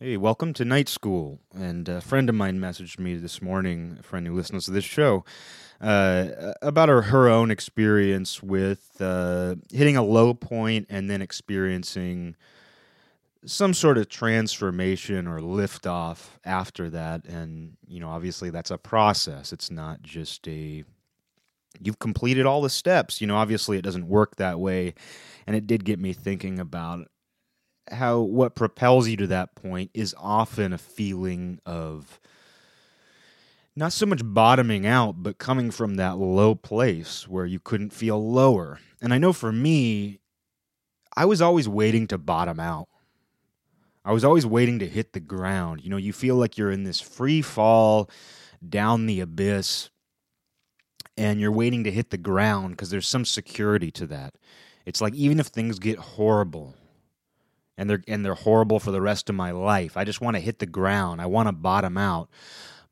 Hey, welcome to night school. And a friend of mine messaged me this morning, a friend who listens to this show, uh, about her, her own experience with uh, hitting a low point and then experiencing some sort of transformation or liftoff after that. And, you know, obviously that's a process. It's not just a, you've completed all the steps. You know, obviously it doesn't work that way. And it did get me thinking about how what propels you to that point is often a feeling of not so much bottoming out, but coming from that low place where you couldn't feel lower. And I know for me, I was always waiting to bottom out. I was always waiting to hit the ground. You know, you feel like you're in this free fall down the abyss and you're waiting to hit the ground because there's some security to that. It's like even if things get horrible, and they're and they're horrible for the rest of my life. I just want to hit the ground. I want to bottom out.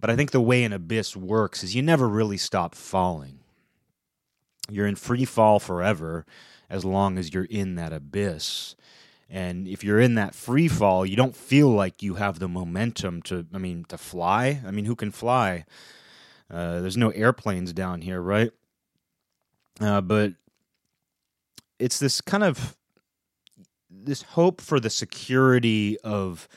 But I think the way an abyss works is you never really stop falling. You're in free fall forever as long as you're in that abyss. And if you're in that free fall, you don't feel like you have the momentum to, I mean, to fly. I mean, who can fly? Uh, there's no airplanes down here, right? Uh, but it's this kind of this hope for the security of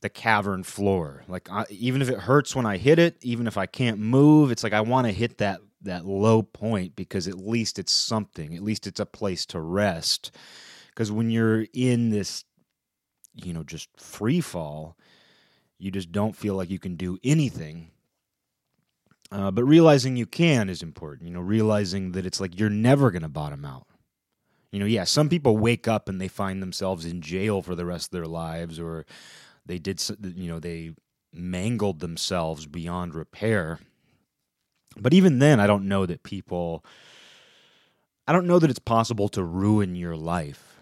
the cavern floor. Like I, even if it hurts when I hit it, even if I can't move, it's like I want to hit that that low point because at least it's something. At least it's a place to rest. Because when you're in this, you know, just free fall, you just don't feel like you can do anything. Uh, but realizing you can is important. You know, realizing that it's like you're never going to bottom out. You know, yeah, some people wake up and they find themselves in jail for the rest of their lives, or they did, you know, they mangled themselves beyond repair. But even then, I don't know that people, I don't know that it's possible to ruin your life.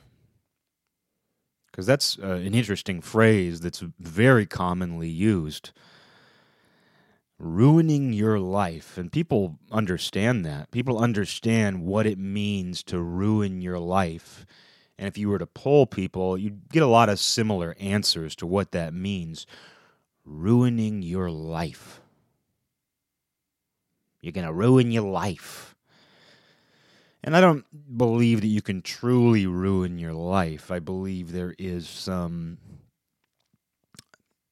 Because that's uh, an interesting phrase that's very commonly used ruining your life. And people understand that. People understand what it means to ruin your life. And if you were to poll people, you'd get a lot of similar answers to what that means. Ruining your life. You're going to ruin your life. And I don't believe that you can truly ruin your life. I believe there is some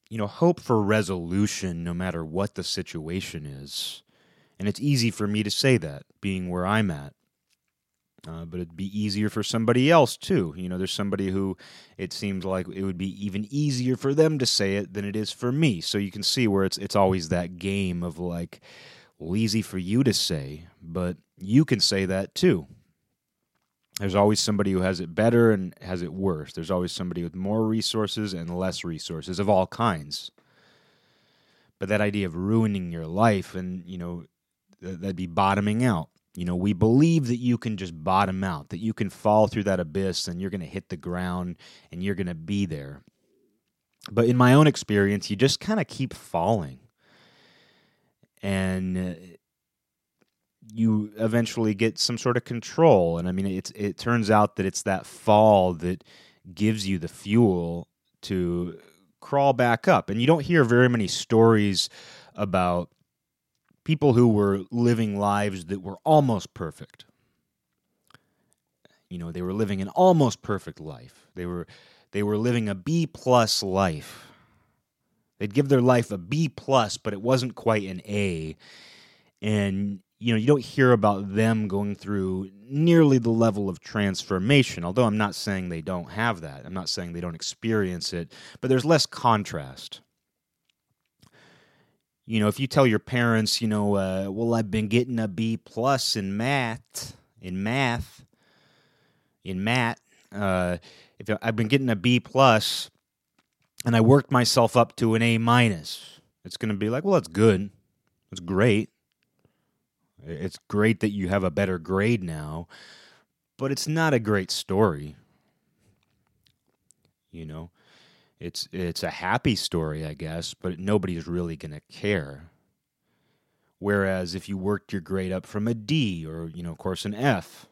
you know, hope for resolution no matter what the situation is. And it's easy for me to say that, being where I'm at. Uh, but it'd be easier for somebody else too. You know, there's somebody who it seems like it would be even easier for them to say it than it is for me. So you can see where it's it's always that game of like, well, easy for you to say, but you can say that too. There's always somebody who has it better and has it worse. There's always somebody with more resources and less resources of all kinds. But that idea of ruining your life and, you know, that'd be bottoming out. You know, we believe that you can just bottom out, that you can fall through that abyss and you're going to hit the ground and you're going to be there. But in my own experience, you just kind of keep falling. And uh, you eventually get some sort of control. And I mean, it's it turns out that it's that fall that gives you the fuel to crawl back up. And you don't hear very many stories about people who were living lives that were almost perfect. You know, they were living an almost perfect life. They were they were living a B plus life. They'd give their life a B plus, but it wasn't quite an A. And you know, you don't hear about them going through nearly the level of transformation, although I'm not saying they don't have that. I'm not saying they don't experience it, but there's less contrast. You know, if you tell your parents, you know, uh, well, I've been getting a B plus in math, in math, in math, uh, if I've been getting a B plus, and I worked myself up to an A minus, it's going to be like, well, that's good, that's great it's great that you have a better grade now, but it's not a great story. You know, it's it's a happy story, I guess, but nobody's really going to care. Whereas if you worked your grade up from a D or, you know, of course, an F,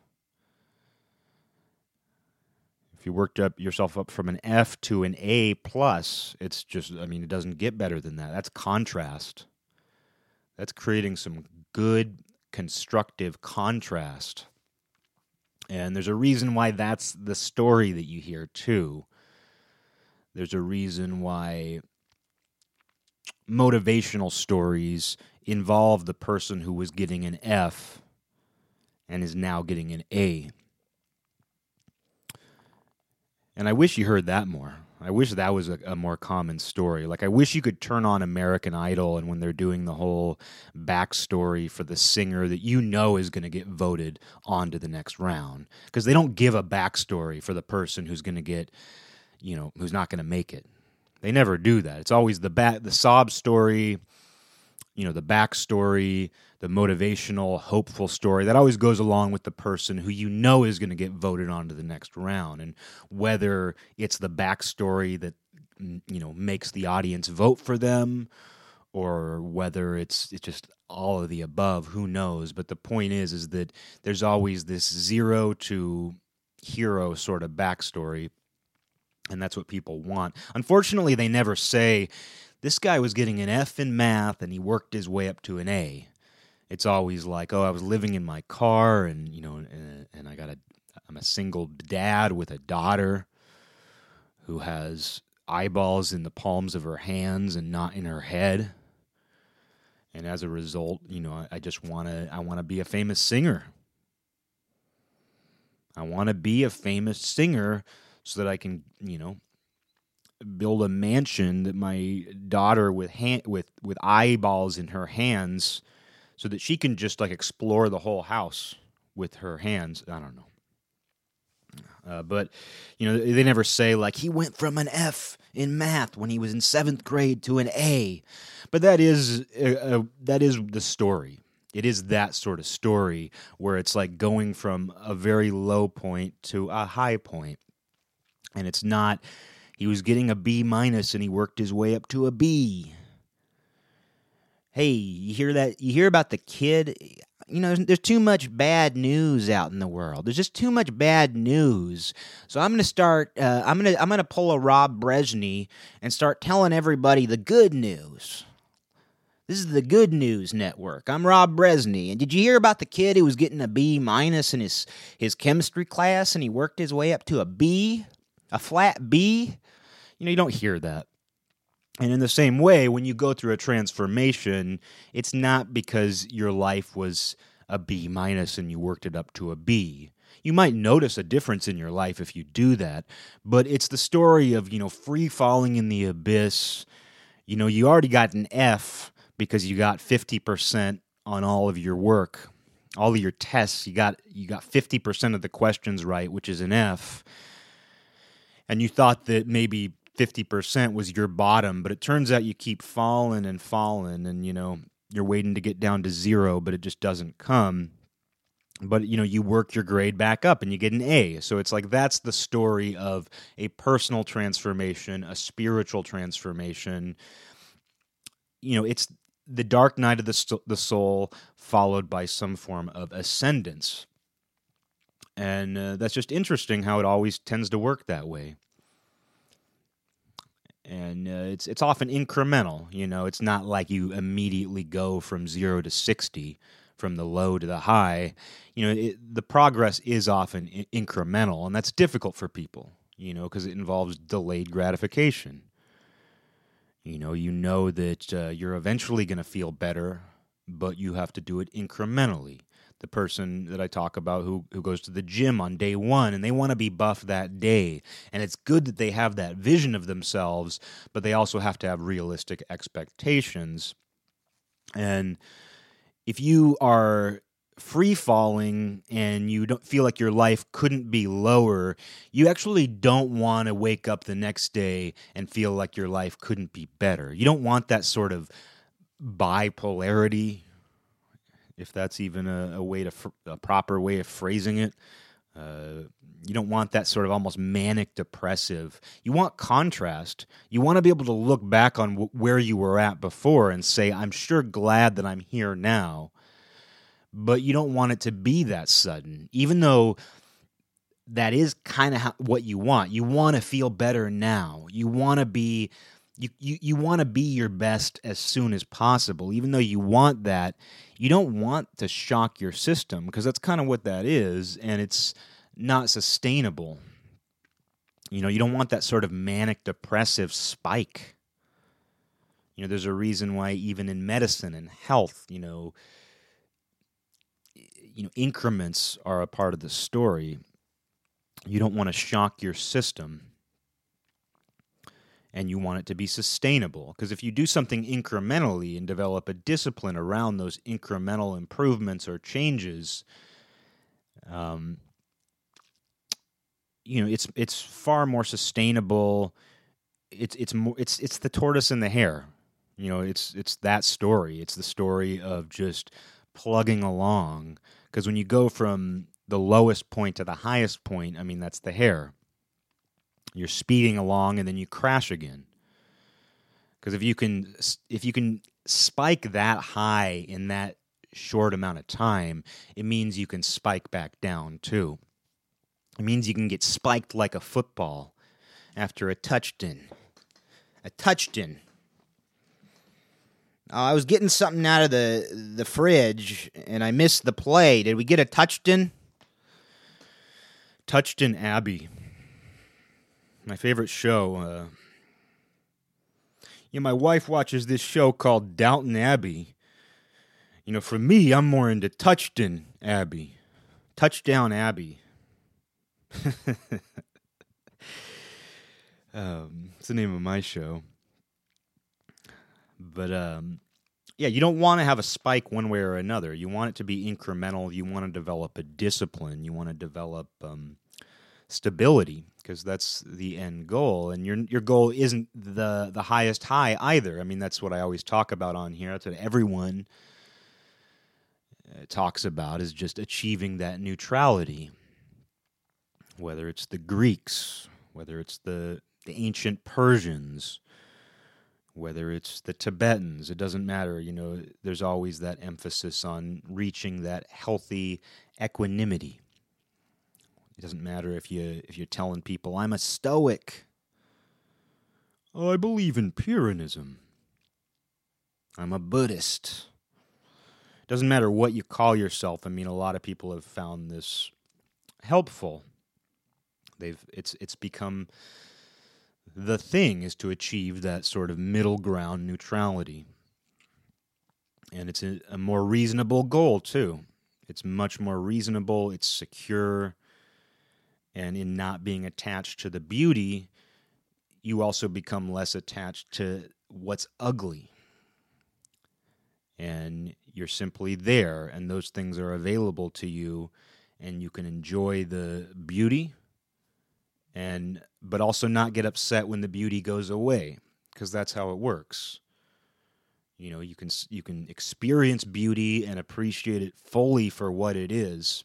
If you worked up yourself up from an F to an A plus, it's just I mean it doesn't get better than that. That's contrast. That's creating some good constructive contrast. And there's a reason why that's the story that you hear too. There's a reason why motivational stories involve the person who was getting an F and is now getting an A. And I wish you heard that more. I wish that was a, a, more common story. Like, I wish you could turn on American Idol and when they're doing the whole backstory for the singer that you know is going to get voted on to the next round. Because they don't give a backstory for the person who's going to get, you know, who's not going to make it. They never do that. It's always the back, the sob story, you know, the backstory, the motivational, hopeful story that always goes along with the person who you know is going to get voted on to the next round. And whether it's the backstory that, mm, you know, makes the audience vote for them or whether it's it's just all of the above, who knows? But the point is, is that there's always this zero to hero sort of backstory and that's what people want. Unfortunately, they never say this guy was getting an F in math and he worked his way up to an A. It's always like, oh, I was living in my car and you know, and, and I got a, I'm a single dad with a daughter who has eyeballs in the palms of her hands and not in her head. And as a result, you know, I, I just want to, I want to be a famous singer. I want to be a famous singer so that I can, you know, build a mansion that my daughter with hand with with eyeballs in her hands so that she can just like explore the whole house with her hands. I don't know. Uh, but you know they never say like he went from an F in math when he was in seventh grade to an A, but that is uh, uh, that is the story. It is that sort of story where it's like going from a very low point to a high point and it's not he was getting a B minus and he worked his way up to a B. Hey, you hear that? You hear about the kid? You know, there's too much bad news out in the world. There's just too much bad news. So I'm to start. Uh, I'm to. I'm to pull a Rob Brezsny and start telling everybody the good news. This is the Good News Network. I'm Rob Brezsny. And did you hear about the kid who was getting a B minus in his, his chemistry class and he worked his way up to a B? a flat B, you know, you don't hear that. And in the same way, when you go through a transformation, it's not because your life was a B minus and you worked it up to a B. You might notice a difference in your life if you do that, but it's the story of, you know, free falling in the abyss. You know, you already got an F because you got 50% on all of your work. All of your tests, you got you got 50% of the questions right, which is an F and you thought that maybe 50% was your bottom, but it turns out you keep falling and falling and you know, you're waiting to get down to zero, but it just doesn't come. But you know, you work your grade back up and you get an A. So it's like that's the story of a personal transformation, a spiritual transformation. You know, it's the dark night of the the soul followed by some form of ascendance and uh, that's just interesting how it always tends to work that way and uh, it's it's often incremental you know it's not like you immediately go from 0 to 60 from the low to the high. You know it, the progress is often I- incremental and that's difficult for people you know because it involves delayed gratification. You know you know that uh, you're eventually going to feel better but you have to do it incrementally the person that I talk about who who goes to the gym on day 1 and they want to be buff that day and it's good that they have that vision of themselves but they also have to have realistic expectations and if you are free falling and you don't feel like your life couldn't be lower, you actually don't want to wake up the next day and feel like your life couldn't be better. You don't want that sort of bipolarity if that's even a, a way to fr- a proper way of phrasing it. Uh, you don't want that sort of almost manic depressive. You want contrast. You want to be able to look back on w- where you were at before and say, I'm sure glad that I'm here now. But you don't want it to be that sudden. Even though that is kind of what you want. You want to feel better now. You want to be you you, you want to be your best as soon as possible. Even though you want that, you don't want to shock your system because that's kind of what that is and it's not sustainable. You know, you don't want that sort of manic depressive spike. You know, there's a reason why even in medicine and health, you know, you know, increments are a part of the story. You don't want to shock your system and you want it to be sustainable. Because if you do something incrementally and develop a discipline around those incremental improvements or changes, um, you know, it's it's far more sustainable. It's it's more it's it's the tortoise and the hare. You know, it's it's that story. It's the story of just plugging along. Because when you go from the lowest point to the highest point, I mean, that's the hare. You're speeding along and then you crash again. Because if you can, if you can spike that high in that short amount of time, it means you can spike back down too. It means you can get spiked like a football after a touchdown. A touchdown. Uh, I was getting something out of the the fridge and I missed the play. Did we get a touchdown? Touchdown Abbey. My favorite show. Uh, you know, my wife watches this show called Downton Abbey. You know, for me, I'm more into Touchdown Abbey. Touchdown Abbey. um, it's the name of my show. But um, yeah, you don't want to have a spike one way or another. You want it to be incremental. You want to develop a discipline. You want to develop um, stability because that's the end goal. And your your goal isn't the the highest high either. I mean, that's what I always talk about on here. That's what everyone uh, talks about is just achieving that neutrality. Whether it's the Greeks, whether it's the the ancient Persians, whether it's the Tibetans, it doesn't matter. You know, there's always that emphasis on reaching that healthy equanimity. It doesn't matter if you if you're telling people I'm a stoic. I believe in Pyrrhonism. I'm a Buddhist. It doesn't matter what you call yourself. I mean, a lot of people have found this helpful. They've it's it's become the thing is to achieve that sort of middle ground neutrality. And it's a, a more reasonable goal too. It's much more reasonable, it's secure, and in not being attached to the beauty, you also become less attached to what's ugly. And you're simply there, and those things are available to you, and you can enjoy the beauty and but also not get upset when the beauty goes away because that's how it works you know you can you can experience beauty and appreciate it fully for what it is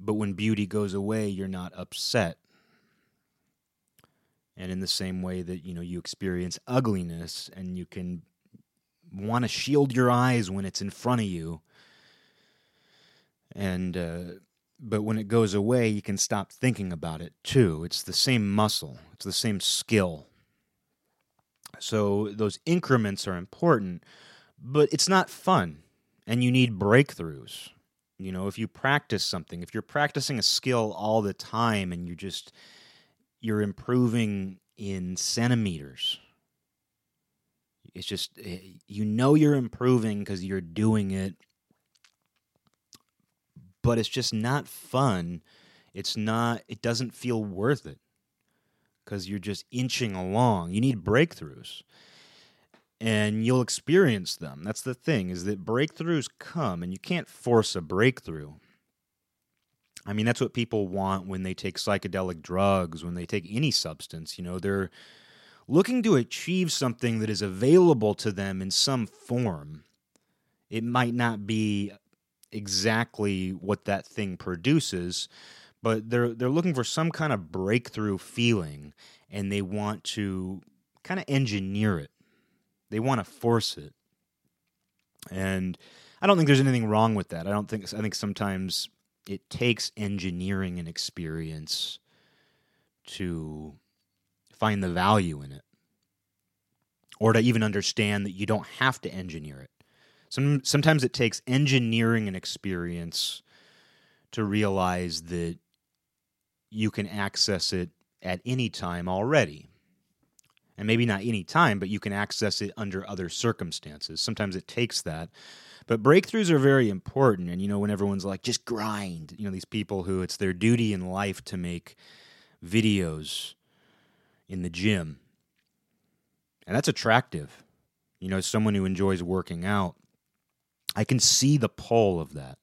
but when beauty goes away, you're not upset. And in the same way that, you know, you experience ugliness and you can want to shield your eyes when it's in front of you. And, uh, but when it goes away, you can stop thinking about it too. It's the same muscle, it's the same skill. So those increments are important, but it's not fun. And you need breakthroughs. You know, if you practice something, if you're practicing a skill all the time and you just you're improving in centimeters. It's just eh, you know you're improving because you're doing it, but it's just not fun. It's not. It doesn't feel worth it because you're just inching along. You need breakthroughs and you'll experience them. That's the thing is that breakthroughs come and you can't force a breakthrough. I mean, that's what people want when they take psychedelic drugs, when they take any substance, you know, they're looking to achieve something that is available to them in some form. It might not be exactly what that thing produces, but they're they're looking for some kind of breakthrough feeling and they want to kind of engineer it they want to force it. And I don't think there's anything wrong with that. I don't think I think sometimes it takes engineering and experience to find the value in it or to even understand that you don't have to engineer it. Some, sometimes it takes engineering and experience to realize that you can access it at any time already. And maybe not any time, but you can access it under other circumstances. Sometimes it takes that. But breakthroughs are very important. And, you know, when everyone's like, just grind, you know, these people who it's their duty in life to make videos in the gym. And that's attractive. You know, someone who enjoys working out, I can see the pull of that.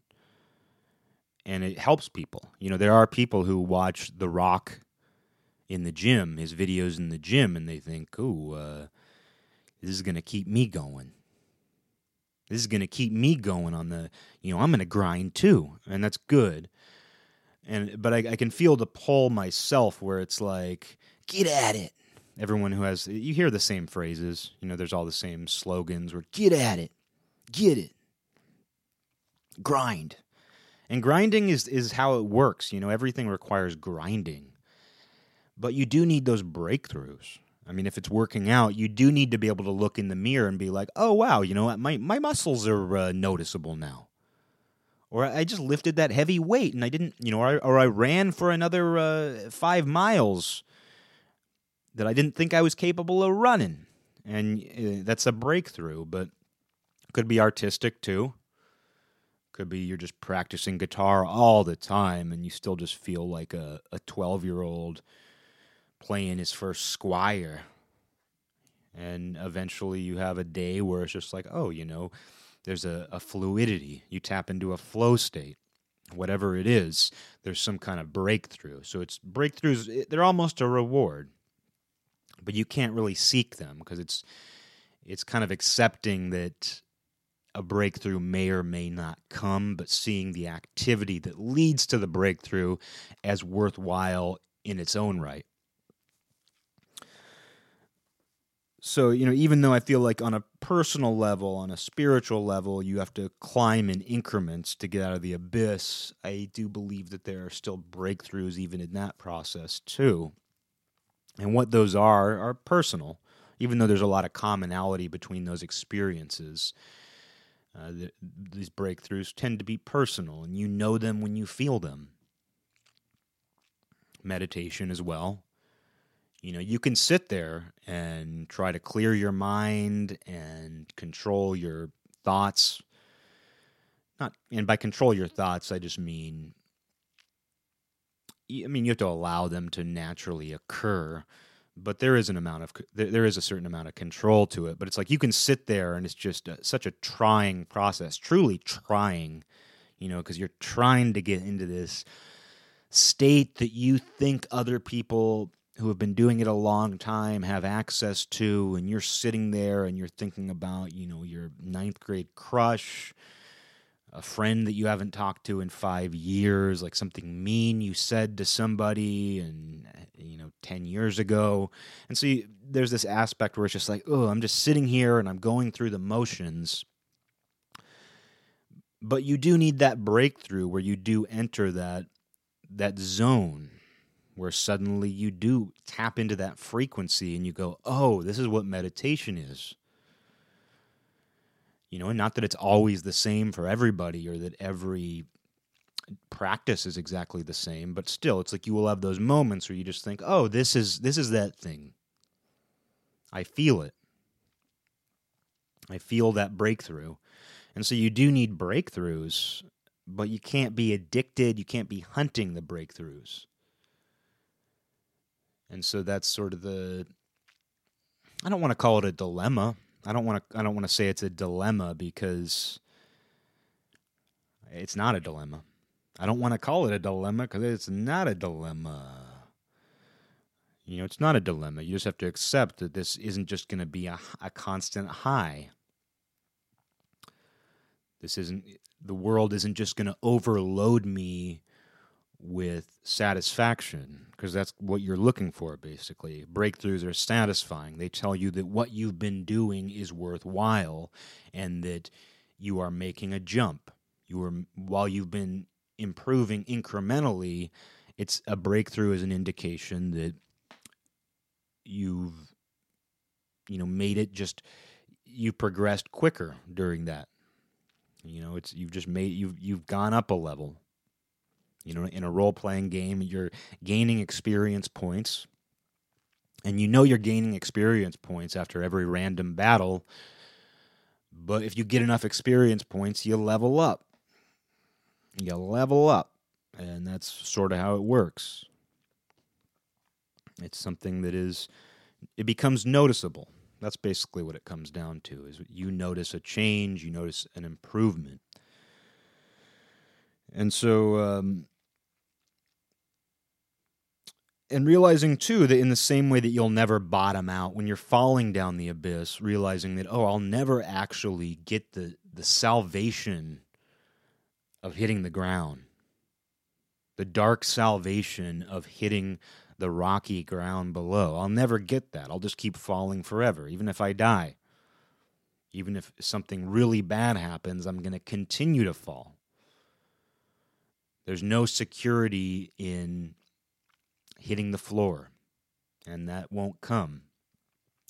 And it helps people. You know, there are people who watch The Rock in the gym, his videos in the gym, and they think, "Ooh, uh, this is to keep me going. This is to keep me going on the, you know, I'm to grind too, and that's good." And but I, I can feel the pull myself, where it's like, "Get at it." Everyone who has, you hear the same phrases. You know, there's all the same slogans. Where "Get at it, get it, grind." And grinding is is how it works. You know, everything requires grinding but you do need those breakthroughs. I mean, if it's working out, you do need to be able to look in the mirror and be like, "Oh wow, you know? My my muscles are uh, noticeable now." Or I just lifted that heavy weight and I didn't, you know, or I, or I ran for another uh, five miles that I didn't think I was capable of running, and uh, that's a breakthrough. But could be artistic too. Could be you're just practicing guitar all the time and you still just feel like a a twelve year old playing his first Squier. And eventually you have a day where it's just like, oh, you know, there's a, a fluidity. You tap into a flow state. Whatever it is, there's some kind of breakthrough. So it's breakthroughs, eh, they're almost a reward. But you can't really seek them because it's it's kind of accepting that a breakthrough may or may not come, but seeing the activity that leads to the breakthrough as worthwhile in its own right. So you know even though i feel like on a personal level on a spiritual level you have to climb in increments to get out of the abyss i do believe that there are still breakthroughs even in that process too. And what those are are personal even though there's a lot of commonality between those experiences. Uh, the, these breakthroughs tend to be personal and you know them when you feel them. Meditation as well you know you can sit there and try to clear your mind and control your thoughts. Not and by control your thoughts i just mean i mean you have to allow them to naturally occur but there is an amount of there is a certain amount of control to it but it's like you can sit there and it's just a, such a trying process truly trying you know because you're trying to get into this state that you think other people who have been doing it a long time have access to, and you're sitting there and you're thinking about, you know, your ninth grade crush, a friend that you haven't talked to in five years, like something mean you said to somebody, and you know, ten years ago, and so you, there's this aspect where it's just like, oh, I'm just sitting here and I'm going through the motions. But you do need that breakthrough where you do enter that that zone where suddenly you do tap into that frequency and you go, oh, this is what meditation is. You know, and not that it's always the same for everybody or that every practice is exactly the same, but still it's like you will have those moments where you just think, "Oh, this is this is that thing." I feel it. I feel that breakthrough. And so you do need breakthroughs, but you can't be addicted, you can't be hunting the breakthroughs. And so that's sort of the I don't want to call it a dilemma. I don't want to I don't want to say it's a dilemma because it's not a dilemma. I don't want to call it a dilemma because it's not a dilemma. You know, it's not a dilemma. You just have to accept that this isn't just going to be a, a constant high. This isn't, the world isn't just going to overload me with satisfaction because that's what you're looking for basically breakthroughs are satisfying they tell you that what you've been doing is worthwhile and that you are making a jump you are while you've been improving incrementally, it's a breakthrough is an indication that you've you know made it just you progressed quicker during that. You know, it's you've just made you've you've gone up a level. You know, in a role playing game, you're gaining experience points. And you know you're gaining experience points after every random battle. But if you get enough experience points, you level up. You level up. And that's sort of how it works. It's something that is, it becomes noticeable. That's basically what it comes down to is you notice a change, you notice an improvement. And so um, and realizing too that in the same way that you'll never bottom out when you're falling down the abyss realizing that oh I'll never actually get the the salvation of hitting the ground. The dark salvation of hitting the rocky ground below. I'll never get that. I'll just keep falling forever even if I die. Even if something really bad happens I'm going to continue to fall. There's no security in hitting the floor, and that won't come.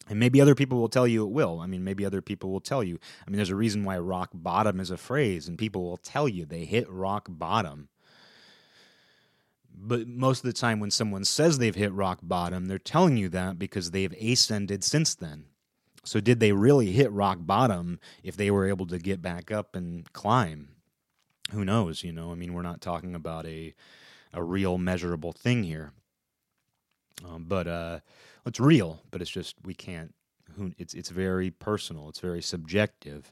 And maybe other people will tell you it will. I mean, maybe other people will tell you. I mean, there's a reason why rock bottom is a phrase, and people will tell you they hit rock bottom. But most of the time, when someone says they've hit rock bottom, they're telling you that because they've ascended since then. So, did they really hit rock bottom if they were able to get back up and climb? Who knows? You know, I mean, we're not talking about a a real measurable thing here. Um, but uh, it's real, but it's just we can't. It's it's very personal. It's very subjective.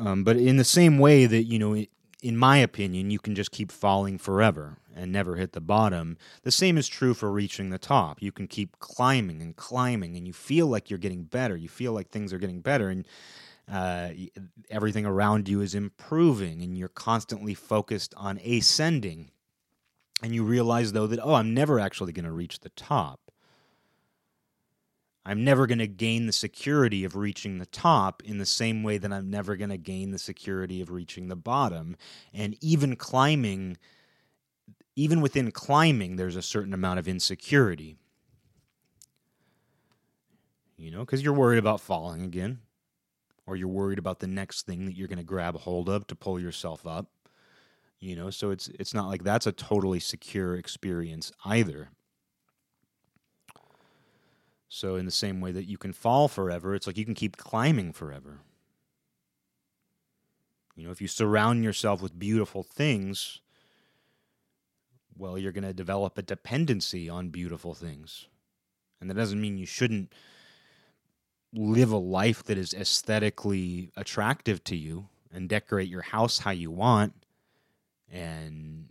Um, but in the same way that you know, in my opinion, you can just keep falling forever and never hit the bottom. The same is true for reaching the top. You can keep climbing and climbing, and you feel like you're getting better. You feel like things are getting better, and uh, everything around you is improving, and you're constantly focused on ascending and you realize though that oh i'm never actually going to reach the top. I'm never going to gain the security of reaching the top in the same way that i'm never going to gain the security of reaching the bottom. And even climbing even within climbing there's a certain amount of insecurity. You know because you're worried about falling again or you're worried about the next thing that you're going to grab hold of to pull yourself up you know so it's it's not like that's a totally secure experience either. So in the same way that you can fall forever it's like you can keep climbing forever. You know if you surround yourself with beautiful things well you're going to develop a dependency on beautiful things. And that doesn't mean you shouldn't live a life that is aesthetically attractive to you and decorate your house how you want and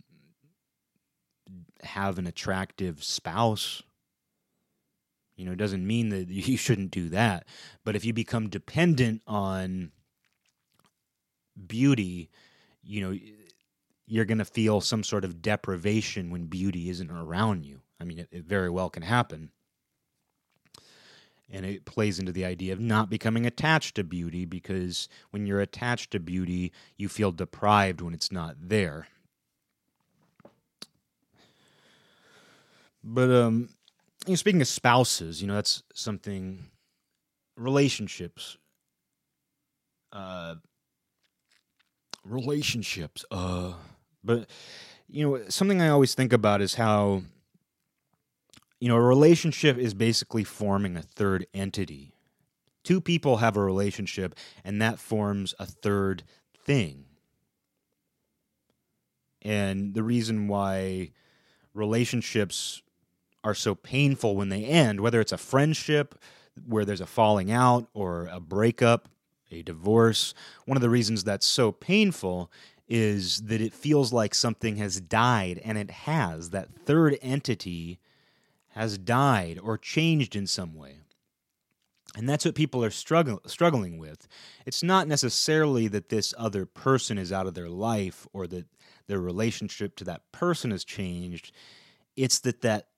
have an attractive spouse you know it doesn't mean that you shouldn't do that. But if you become dependent on beauty you know you're going to feel some sort of deprivation when beauty isn't around you. I mean it, it very well can happen and it plays into the idea of not becoming attached to beauty because when you're attached to beauty you feel deprived when it's not there But um, you know, speaking of spouses, you know that's something. Relationships. Uh, relationships. Uh, but you know something I always think about is how. You know, a relationship is basically forming a third entity. Two people have a relationship, and that forms a third thing. And the reason why relationships are so painful when they end, whether it's a friendship where there's a falling out or a breakup, a divorce. One of the reasons that's so painful is that it feels like something has died, and it has. That third entity has died or changed in some way. And that's what people are struggle, struggling with. It's not necessarily that this other person is out of their life or that their relationship to that person has changed. It's that that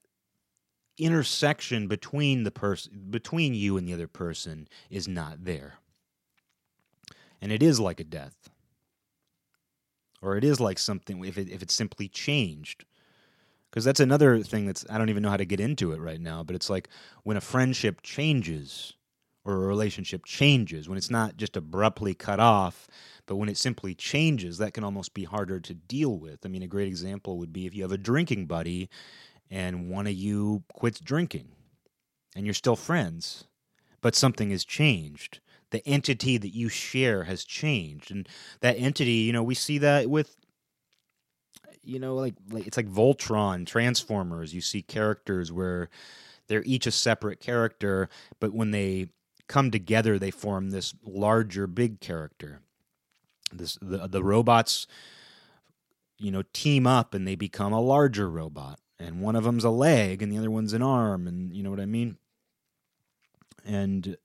intersection between the person between you and the other person is not there and it is like a death or it is like something if it if it's simply changed. Because that's another thing that's I don't even know how to get into it right now, but it's like when a friendship changes or a relationship changes, when it's not just abruptly cut off, but when it simply changes, that can almost be harder to deal with. I mean, a great example would be if you have a drinking buddy and one of you quits drinking and you're still friends, but something has changed. The entity that you share has changed. And that entity, you know, we see that with you know, like, like it's like Voltron, Transformers. You see characters where they're each a separate character, but when they come together, they form this larger, big character. This the the robots, you know, team up and they become a larger robot, and one of them's a leg and the other one's an arm, and you know what I mean. And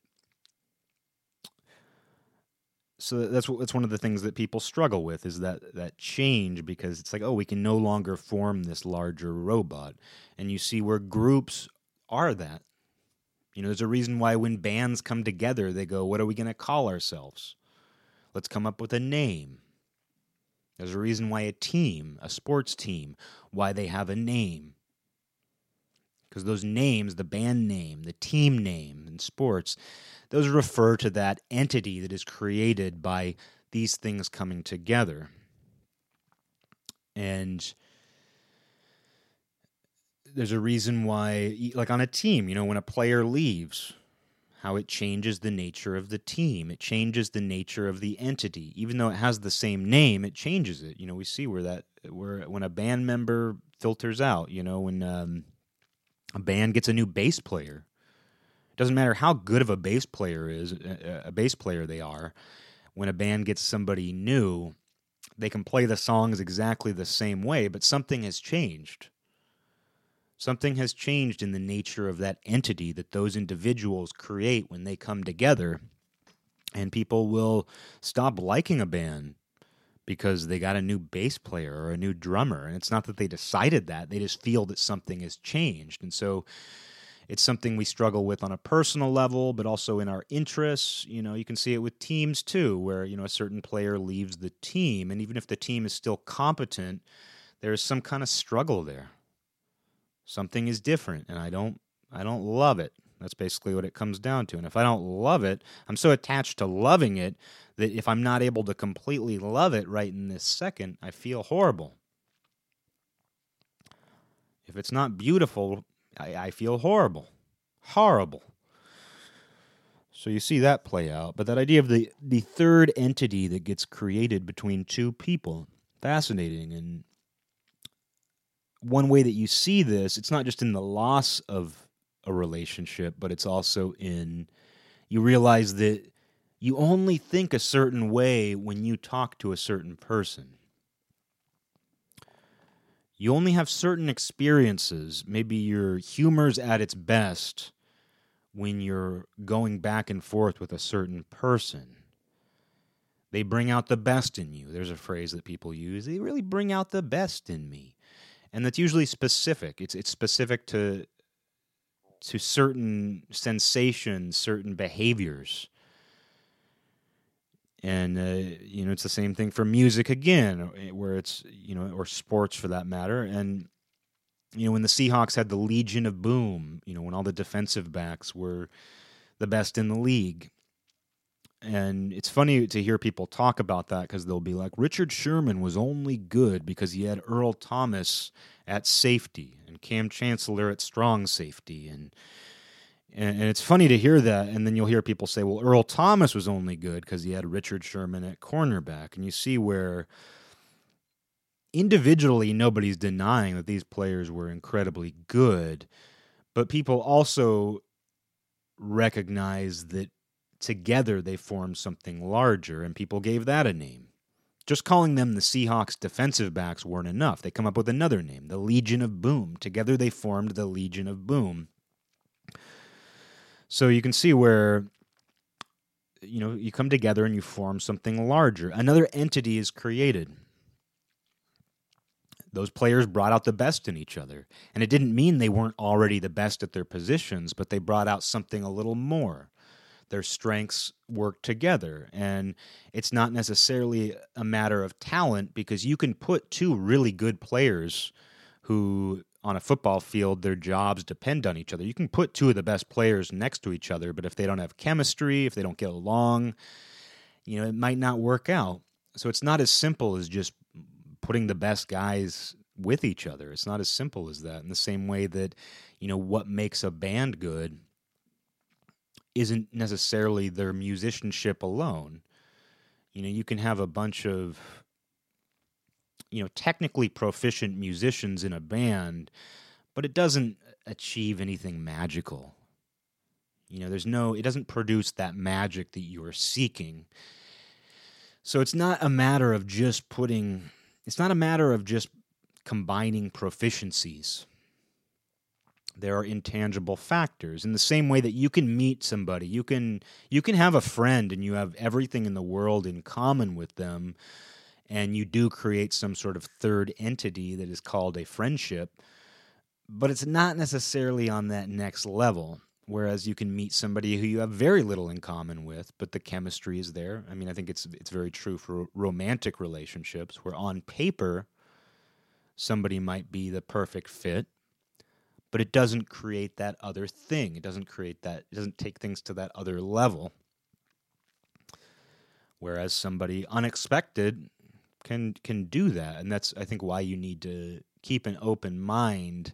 so that's that's one of the things that people struggle with is that that change because it's like oh we can no longer form this larger robot. And you see where groups are that. You know there's a reason why when bands come together they go what are we going to call ourselves? Let's come up with a name. There's a reason why a team a sports team why they have a name. Because those names the band name the team name in sports those refer to that entity that is created by these things coming together. And there's a reason why, like on a team, you know, when a player leaves, how it changes the nature of the team. It changes the nature of the entity. Even though it has the same name, it changes it. You know, we see where that, where when a band member filters out, you know, when um, a band gets a new bass player, doesn't matter how good of a bass player is uh, uh, a bass player they are. When a band gets somebody new, they can play the songs exactly the same way, but something has changed. Something has changed in the nature of that entity that those individuals create when they come together. And people will stop liking a band because they got a new bass player or a new drummer. And it's not that they decided that, they just feel that something has changed. And so it's something we struggle with on a personal level, but also in our interests. You know, you can see it with teams too, where, you know, a certain player leaves the team. And even if the team is still competent, there is some kind of struggle there. Something is different, and I don't I don't love it. That's basically what it comes down to. And if I don't love it, I'm so attached to loving it that if I'm not able to completely love it right in this second, I feel horrible. If it's not beautiful I, I feel horrible. Horrible. So you see that play out. But that idea of the, the third entity that gets created between two people, fascinating. And one way that you see this, it's not just in the loss of a relationship, but it's also in you realize that you only think a certain way when you talk to a certain person you only have certain experiences. Maybe your humor's at its best when you're going back and forth with a certain person. They bring out the best in you. There's a phrase that people use. They really bring out the best in me. And that's usually specific. It's it's specific to to certain sensations, certain behaviors and uh, you know it's the same thing for music again eh, where it's you know or sports for that matter. And you know when the Seahawks had the Legion of Boom you know when all the defensive backs were the best in the league. And it's funny to hear people talk about that because they'll be like Richard Sherman was only good because he had Earl Thomas at safety and Kam Chancellor at strong safety and and, and, it's funny to hear that. And then you'll hear people say, well, Earl Thomas was only good because he had Richard Sherman at cornerback. And you see where individually nobody's denying that these players were incredibly good. But people also recognize that together they formed something larger, and people gave that a name. Just calling them the Seahawks defensive backs weren't enough. They come up with another name, the Legion of Boom. Together they formed the Legion of Boom. So you can see where you know you come together and you form something larger. Another entity is created. Those players brought out the best in each other. And it didn't mean they weren't already the best at their positions, but they brought out something a little more. their strengths work together. And it's not necessarily a matter of talent because you can put two really good players who on a football field their jobs depend on each other. You can put two of the best players next to each other, but if they don't have chemistry, if they don't get along, you know, it might not work out. So it's not as simple as just putting the best guys with each other. It's not as simple as that. In the same way that, you know, what makes a band good isn't necessarily their musicianship alone. You know, you can have a bunch of you know, technically proficient musicians in a band, but it doesn't achieve anything magical. You know, there's no it doesn't produce that magic that you are seeking. So it's not a matter of just putting it's not a matter of just combining proficiencies there are intangible factors in the same way that you can meet somebody you can you can have a friend and you have everything in the world in common with them and you do create some sort of third entity that is called a friendship but it's not necessarily on that next level whereas you can meet somebody who you have very little in common with but the chemistry is there i mean i think it's it's very true for romantic relationships where on paper somebody might be the perfect fit but it doesn't create that other thing. It doesn't create that, it doesn't take things to that other level. Whereas somebody unexpected can can do that, and that's I think why you need to keep an open mind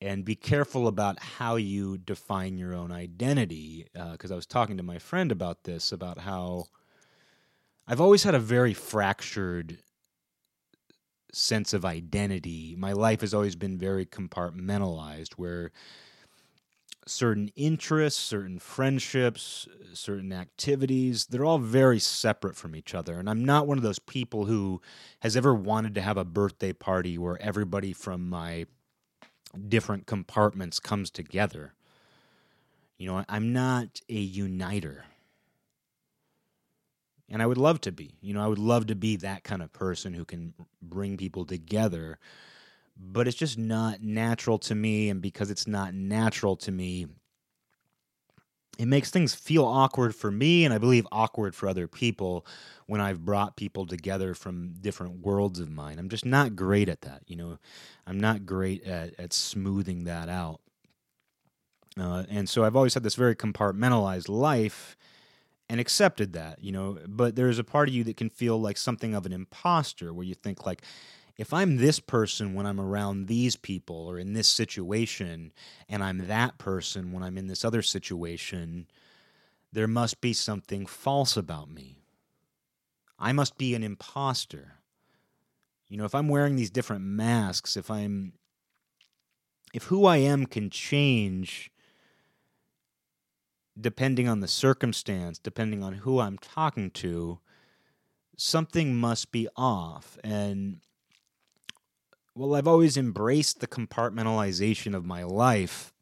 and be careful about how you define your own identity. Because uh, I was talking to my friend about this, about how I've always had a very fractured sense of identity. My life has always been very compartmentalized, where certain interests, certain friendships, certain activities, they're all very separate from each other. And I'm not one of those people who has ever wanted to have a birthday party where everybody from my different compartments comes together. You know, I'm not a uniter and I would love to be. You know, I would love to be that kind of person who can bring people together. But it's just not natural to me, and because it's not natural to me, it makes things feel awkward for me, and I believe awkward for other people when I've brought people together from different worlds of mine. I'm just not great at that. You know, I'm not great at, at smoothing that out. Uh, and so I've always had this very compartmentalized life and accepted that, you know. But there's a part of you that can feel like something of an imposter where you think, like, if I'm this person when I'm around these people or in this situation, and I'm that person when I'm in this other situation, there must be something false about me. I must be an imposter. You know, if I'm wearing these different masks, if I'm if who I am can change depending on the circumstance, depending on who I'm talking to, something must be off. And well, I've always embraced the compartmentalization of my life.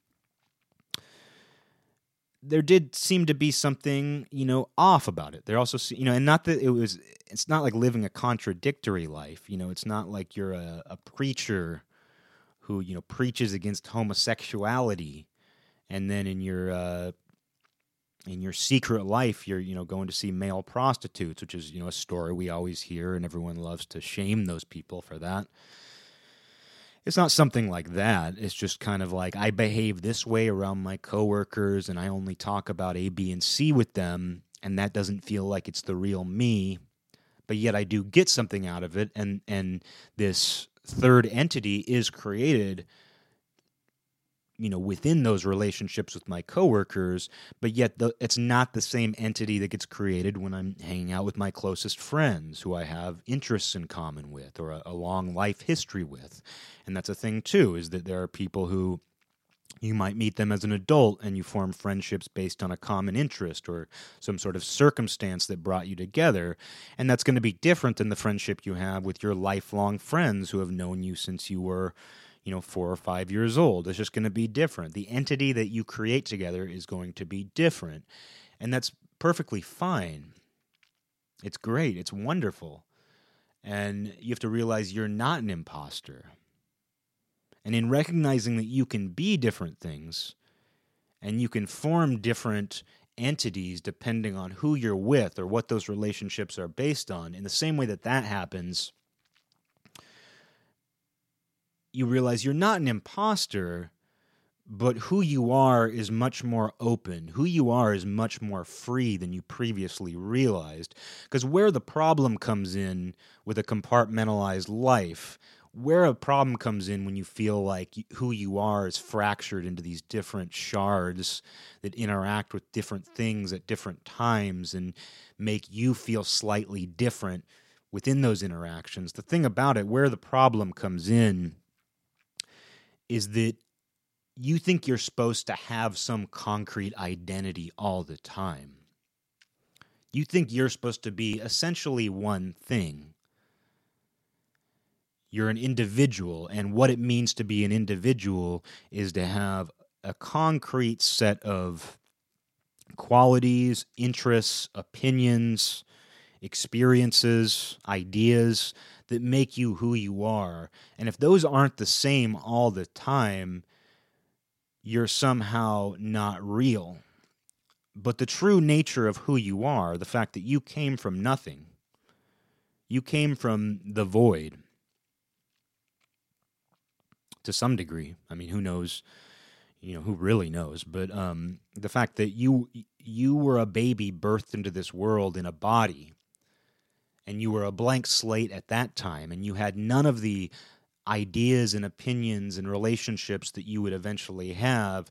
There did seem to be something, you know, off about it. There also, you know, and not that it was, it's not like living a contradictory life. You know, it's not like you're a, a preacher who, you know, preaches against homosexuality and then in your uh, in your secret life you're you know going to see male prostitutes which is you know a story we always hear and everyone loves to shame those people for that it's not something like that. It's just kind of like i behave this way around my coworkers and i only talk about a b and c with them and that doesn't feel like it's the real me. But yet i do get something out of it and and this third entity is created you know within those relationships with my coworkers but yet the, it's not the same entity that gets created when i'm hanging out with my closest friends who i have interests in common with or a, a long life history with and that's a thing too is that there are people who you might meet them as an adult and you form friendships based on a common interest or some sort of circumstance that brought you together. And that's going to be different than the friendship you have with your lifelong friends who have known you since you were you know, four or five years old. It's just going to be different. The entity that you create together is going to be different. And that's perfectly fine. It's great. It's wonderful. And you have to realize you're not an imposter. And in recognizing that you can be different things and you can form different entities depending on who you're with or what those relationships are based on. In the same way that that happens, you realize you're not an imposter, but who you are is much more open. Who you are is much more free than you previously realized. Because where the problem comes in with a compartmentalized life, where a problem comes in when you feel like who you are is fractured into these different shards that interact with different things at different times and make you feel slightly different within those interactions. The thing about it, where the problem comes in, is that you think you're supposed to have some concrete identity all the time. You think you're supposed to be essentially one thing. You're an individual, and what it means to be an individual is to have a concrete set of qualities, interests, opinions, experiences, ideas that make you who you are. And if those aren't the same all the time, you're somehow not real. But the true nature of who you are, the fact that you came from nothing, you came from the void to some degree. I mean, who knows? You know, who really knows? But um, the fact that you you were a baby birthed into this world in a body, and you were a blank slate at that time, and you had none of the ideas and opinions and relationships that you would eventually have,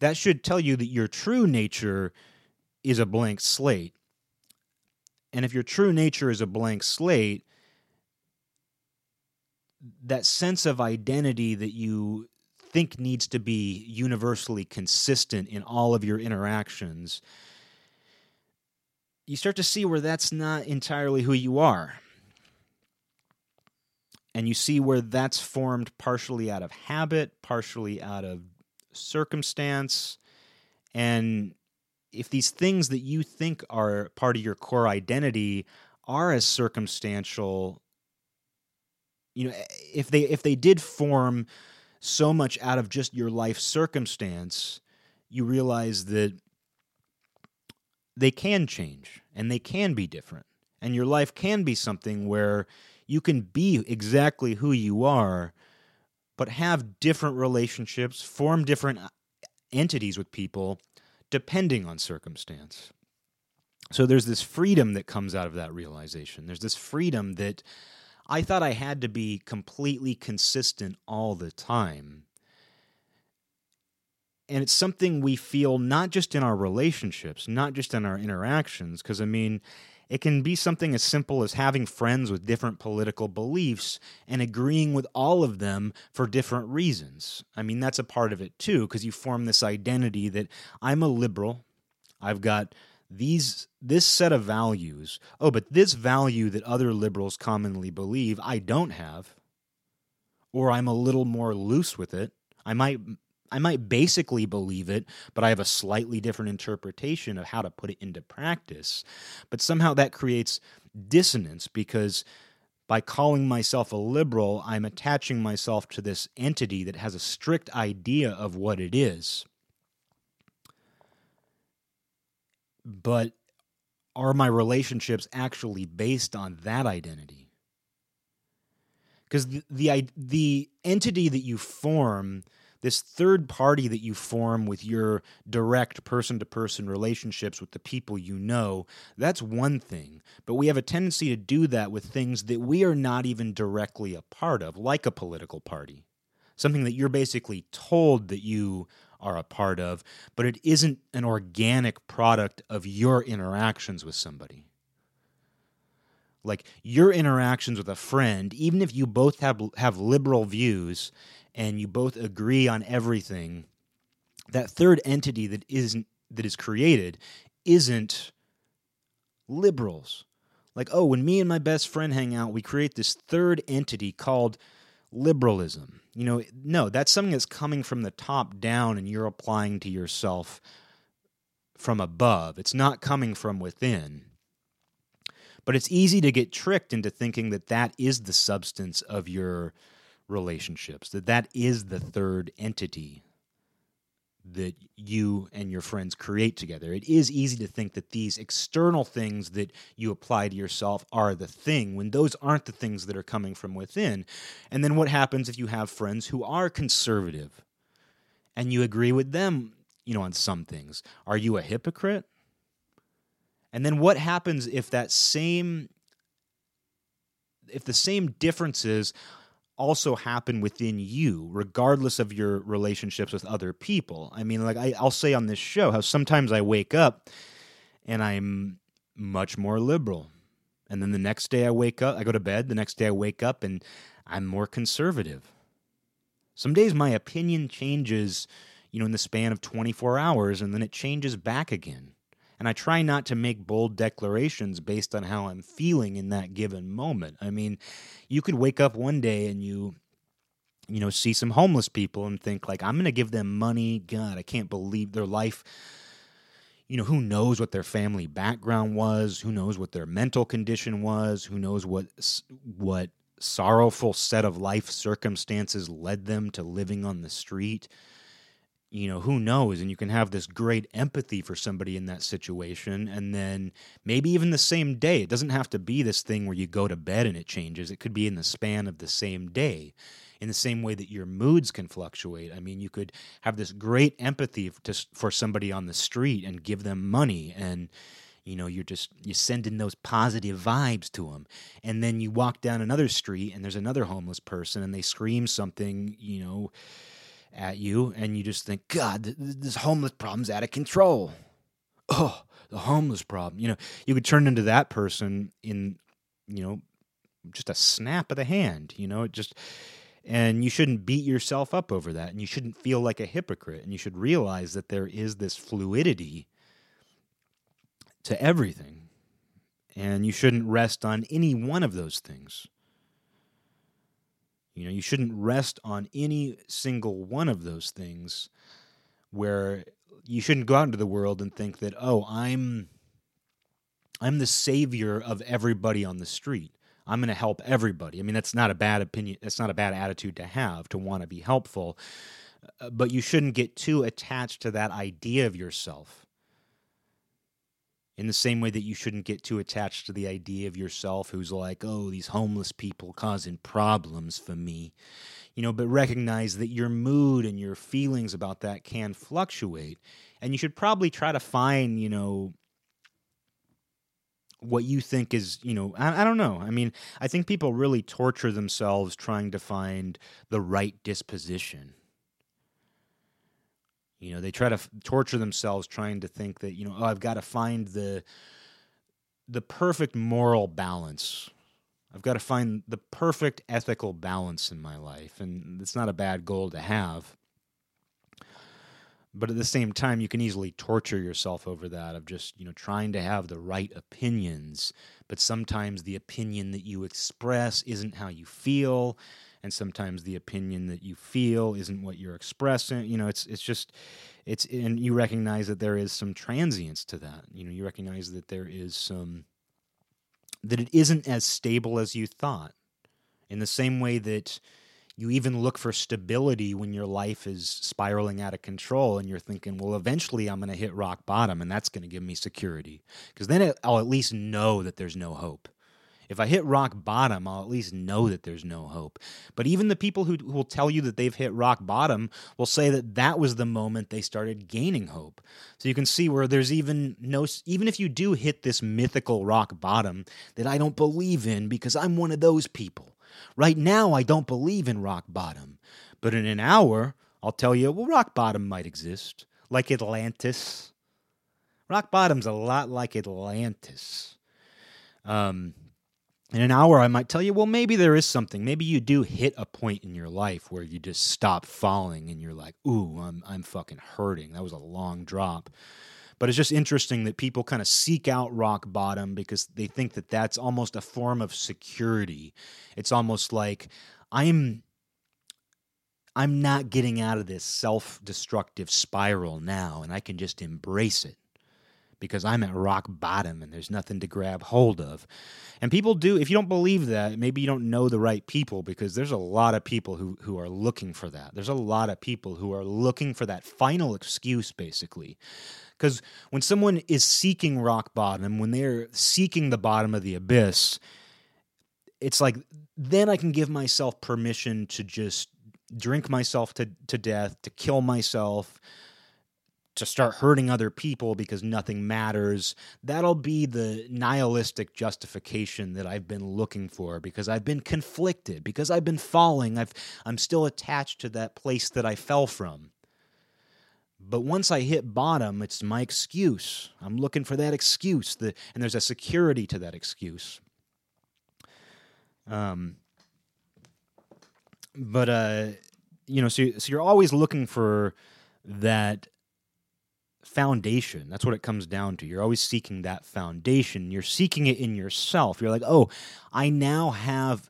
that should tell you that your true nature is a blank slate. And if your true nature is a blank slate, that sense of identity that you think needs to be universally consistent in all of your interactions, you start to see where that's not entirely who you are and you see where that's formed partially out of habit, partially out of circumstance. And if these things that you think are part of your core identity are as circumstantial, you know, if they if they did form so much out of just your life circumstance, you realize that they can change and they can be different. And your life can be something where you can be exactly who you are, but have different relationships, form different uh, entities with people depending on circumstance. So there's this freedom that comes out of that realization. There's this freedom that I thought I had to be completely consistent all the time. And it's something we feel not just in our relationships, not just in our interactions, because I mean, it can be something as simple as having friends with different political beliefs and agreeing with all of them for different reasons. I mean, that's a part of it too, because you form this identity that I'm a liberal. I've got these this set of values. Oh, but this value that other liberals commonly believe, I don't have. Or I'm a little more loose with it. I might I might basically believe it, but I have a slightly different interpretation of how to put it into practice. But somehow that creates dissonance because by calling myself a liberal, I'm attaching myself to this entity that has a strict idea of what it is. But are my relationships actually based on that identity? Because the, the the entity that you form this third party that you form with your direct person to person relationships with the people you know, that's one thing. But we have a tendency to do that with things that we are not even directly a part of, like a political party. Something that you're basically told that you are a part of, but it isn't an organic product of your interactions with somebody like your interactions with a friend even if you both have have liberal views and you both agree on everything, that third entity that isn't that is created isn't liberals. Like, oh, when me and my best friend hang out, we create this third entity called liberalism. You know, no, that's something that's coming from the top down and you're applying to yourself from above. It's not coming from within. But it's easy to get tricked into thinking that that is the substance of your relationships that that is the third entity that you and your friends create together. It is easy to think that these external things that you apply to yourself are the thing when those aren't the things that are coming from within. And then what happens if you have friends who are conservative and you agree with them, you know, on some things? Are you a hypocrite? And then what happens if that same if the same differences also happen within you, regardless of your relationships with other people. I mean, like I, I'll say on this show how sometimes I wake up and I'm much more liberal. And then the next day I wake up, I go to bed. The next day I wake up and I'm more conservative. Some days my opinion changes, you know, in the span of 24 hours and then it changes back again. And I try not to make bold declarations based on how I'm feeling in that given moment. I mean, you could wake up one day and you you know see some homeless people and think like i'm going to give them money. God i can't believe their life. You know who knows what their family background was who knows what their mental condition was who knows what what sorrowful set of life circumstances led them to living on the street you know, who knows? And you can have this great empathy for somebody in that situation. And then maybe even the same day, it doesn't have to be this thing where you go to bed and it changes. It could be in the span of the same day, in the same way that your moods can fluctuate. I mean, you could have this great empathy to, for somebody on the street and give them money and, you know you're just you send in those positive vibes to them and then you walk down another street and there's another homeless person and they scream something you know at you, and you just think, God, this homeless problem's out of control. Oh, the homeless problem. You know, you could turn into that person in, you know, just a snap of the hand. You know, it just, and you shouldn't beat yourself up over that, and you shouldn't feel like a hypocrite, and you should realize that there is this fluidity to everything, and you shouldn't rest on any one of those things. You know, you shouldn't rest on any single one of those things where you shouldn't go out into the world and think that, oh, I'm I'm the savior of everybody on the street. I'm going to help everybody. I mean, that's not a bad opinion. That's not a bad attitude to have to want to be helpful. Uh, but you shouldn't get too attached to that idea of yourself in the same way that you shouldn't get too attached to the idea of yourself who's like, oh, these homeless people causing problems for me. You know, but recognize that your mood and your feelings about that can fluctuate. And you should probably try to find, you know, what you think is, you know, I, I don't know. I mean, I think people really torture themselves trying to find the right disposition you know, they try to f- torture themselves trying to think that, you know, oh, I've got to find the the perfect moral balance. I've got to find the perfect ethical balance in my life, and it's not a bad goal to have. But at the same time, you can easily torture yourself over that of just, you know, trying to have the right opinions, but sometimes the opinion that you express isn't how you feel and sometimes the opinion that you feel isn't what you're expressing you know it's it's just it's and you recognize that there is some transience to that you know you recognize that there is some that it isn't as stable as you thought. In the same way that you even look for stability when your life is spiraling out of control and you're thinking well eventually i'm going to hit rock bottom and that's going to give me security. Because then i'll at least know that there's no hope if I hit rock bottom, I'll at least know that there's no hope. But even the people who, who will tell you that they've hit rock bottom will say that that was the moment they started gaining hope. So you can see where there's even no, even if you do hit this mythical rock bottom that I don't believe in because I'm one of those people. Right now, I don't believe in rock bottom. But in an hour, I'll tell you, well, rock bottom might exist, like Atlantis. Rock bottom's a lot like Atlantis. Um, in an hour i might tell you well maybe there is something. Maybe you do hit a point in your life where you just stop falling and you're like ooh i'm, I'm fucking hurting. That was a long drop. But it's just interesting that people kind of seek out rock bottom because they think that that's almost a form of security. It's almost like i'm i'm not getting out of this self-destructive spiral now and i can just embrace it because I'm at rock bottom and there's nothing to grab hold of. And people do, if you don't believe that, maybe you don't know the right people because there's a lot of people who, who are looking for that. There's a lot of people who are looking for that final excuse, basically. Because when someone is seeking rock bottom, when they're seeking the bottom of the abyss, it's like then I can give myself permission to just drink myself to, to death, to kill myself, to start hurting other people because nothing matters. That'll be the nihilistic justification that I've been looking for because I've been conflicted, because I've been falling. I've, I'm still attached to that place that I fell from. But once I hit bottom, it's my excuse. I'm looking for that excuse, the, and there's a security to that excuse. Um, but uh, you know, so so you're always looking for that foundation. That's what it comes down to. You're always seeking that foundation. You're seeking it in yourself. You're like, oh, I now have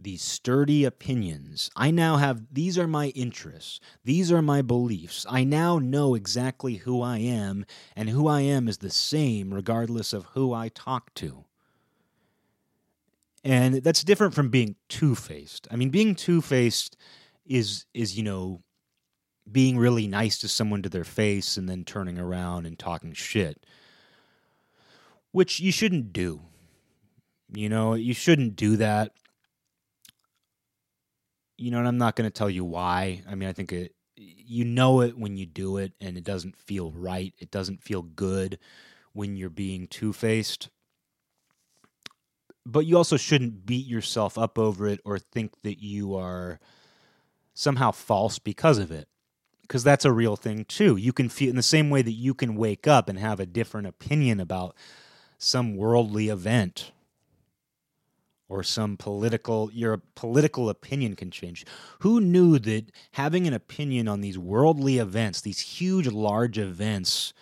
these sturdy opinions. I now have, these are my interests. These are my beliefs. I now know exactly who I am, and who I am is the same regardless of who I talk to. And that's different from being two faced. I mean, being two faced is, is, you know, being really nice to someone to their face and then turning around and talking shit, which you shouldn't do. You know, you shouldn't do that. You know, and I'm not going to tell you why. I mean, I think it, you know it when you do it, and it doesn't feel right. It doesn't feel good when you're being two faced. But you also shouldn't beat yourself up over it or think that you are somehow false because of it because that's a real thing too. You can feel in the same way that you can wake up and have a different opinion about some worldly event or some political your political opinion can change. Who knew that having an opinion on these worldly events, these huge large events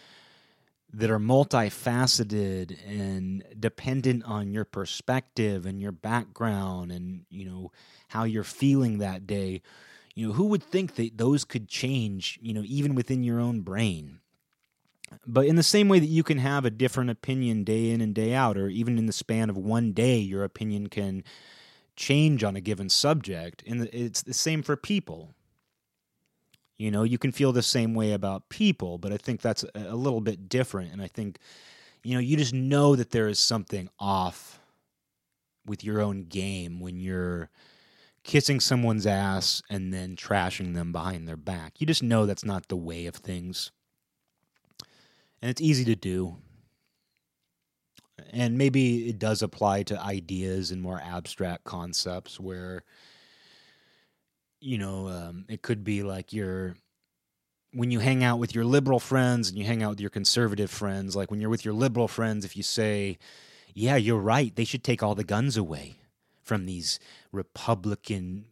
that are multifaceted and dependent on your perspective and your background and you know how you're feeling that day you know, who would think that those could change, you know, even within your own brain? But in the same way that you can have a different opinion day in and day out, or even in the span of one day, your opinion can change on a given subject. And it's the same for people. You know, you can feel the same way about people, but I think that's a little bit different. And I think, you know, you just know that there is something off with your own game when you're kissing someone's ass and then trashing them behind their back. You just know that's not the way of things. And it's easy to do. And maybe it does apply to ideas and more abstract concepts where, you know, um, it could be like you're when you hang out with your liberal friends and you hang out with your conservative friends, like when you're with your liberal friends, if you say, Yeah, you're right, they should take all the guns away from these Republican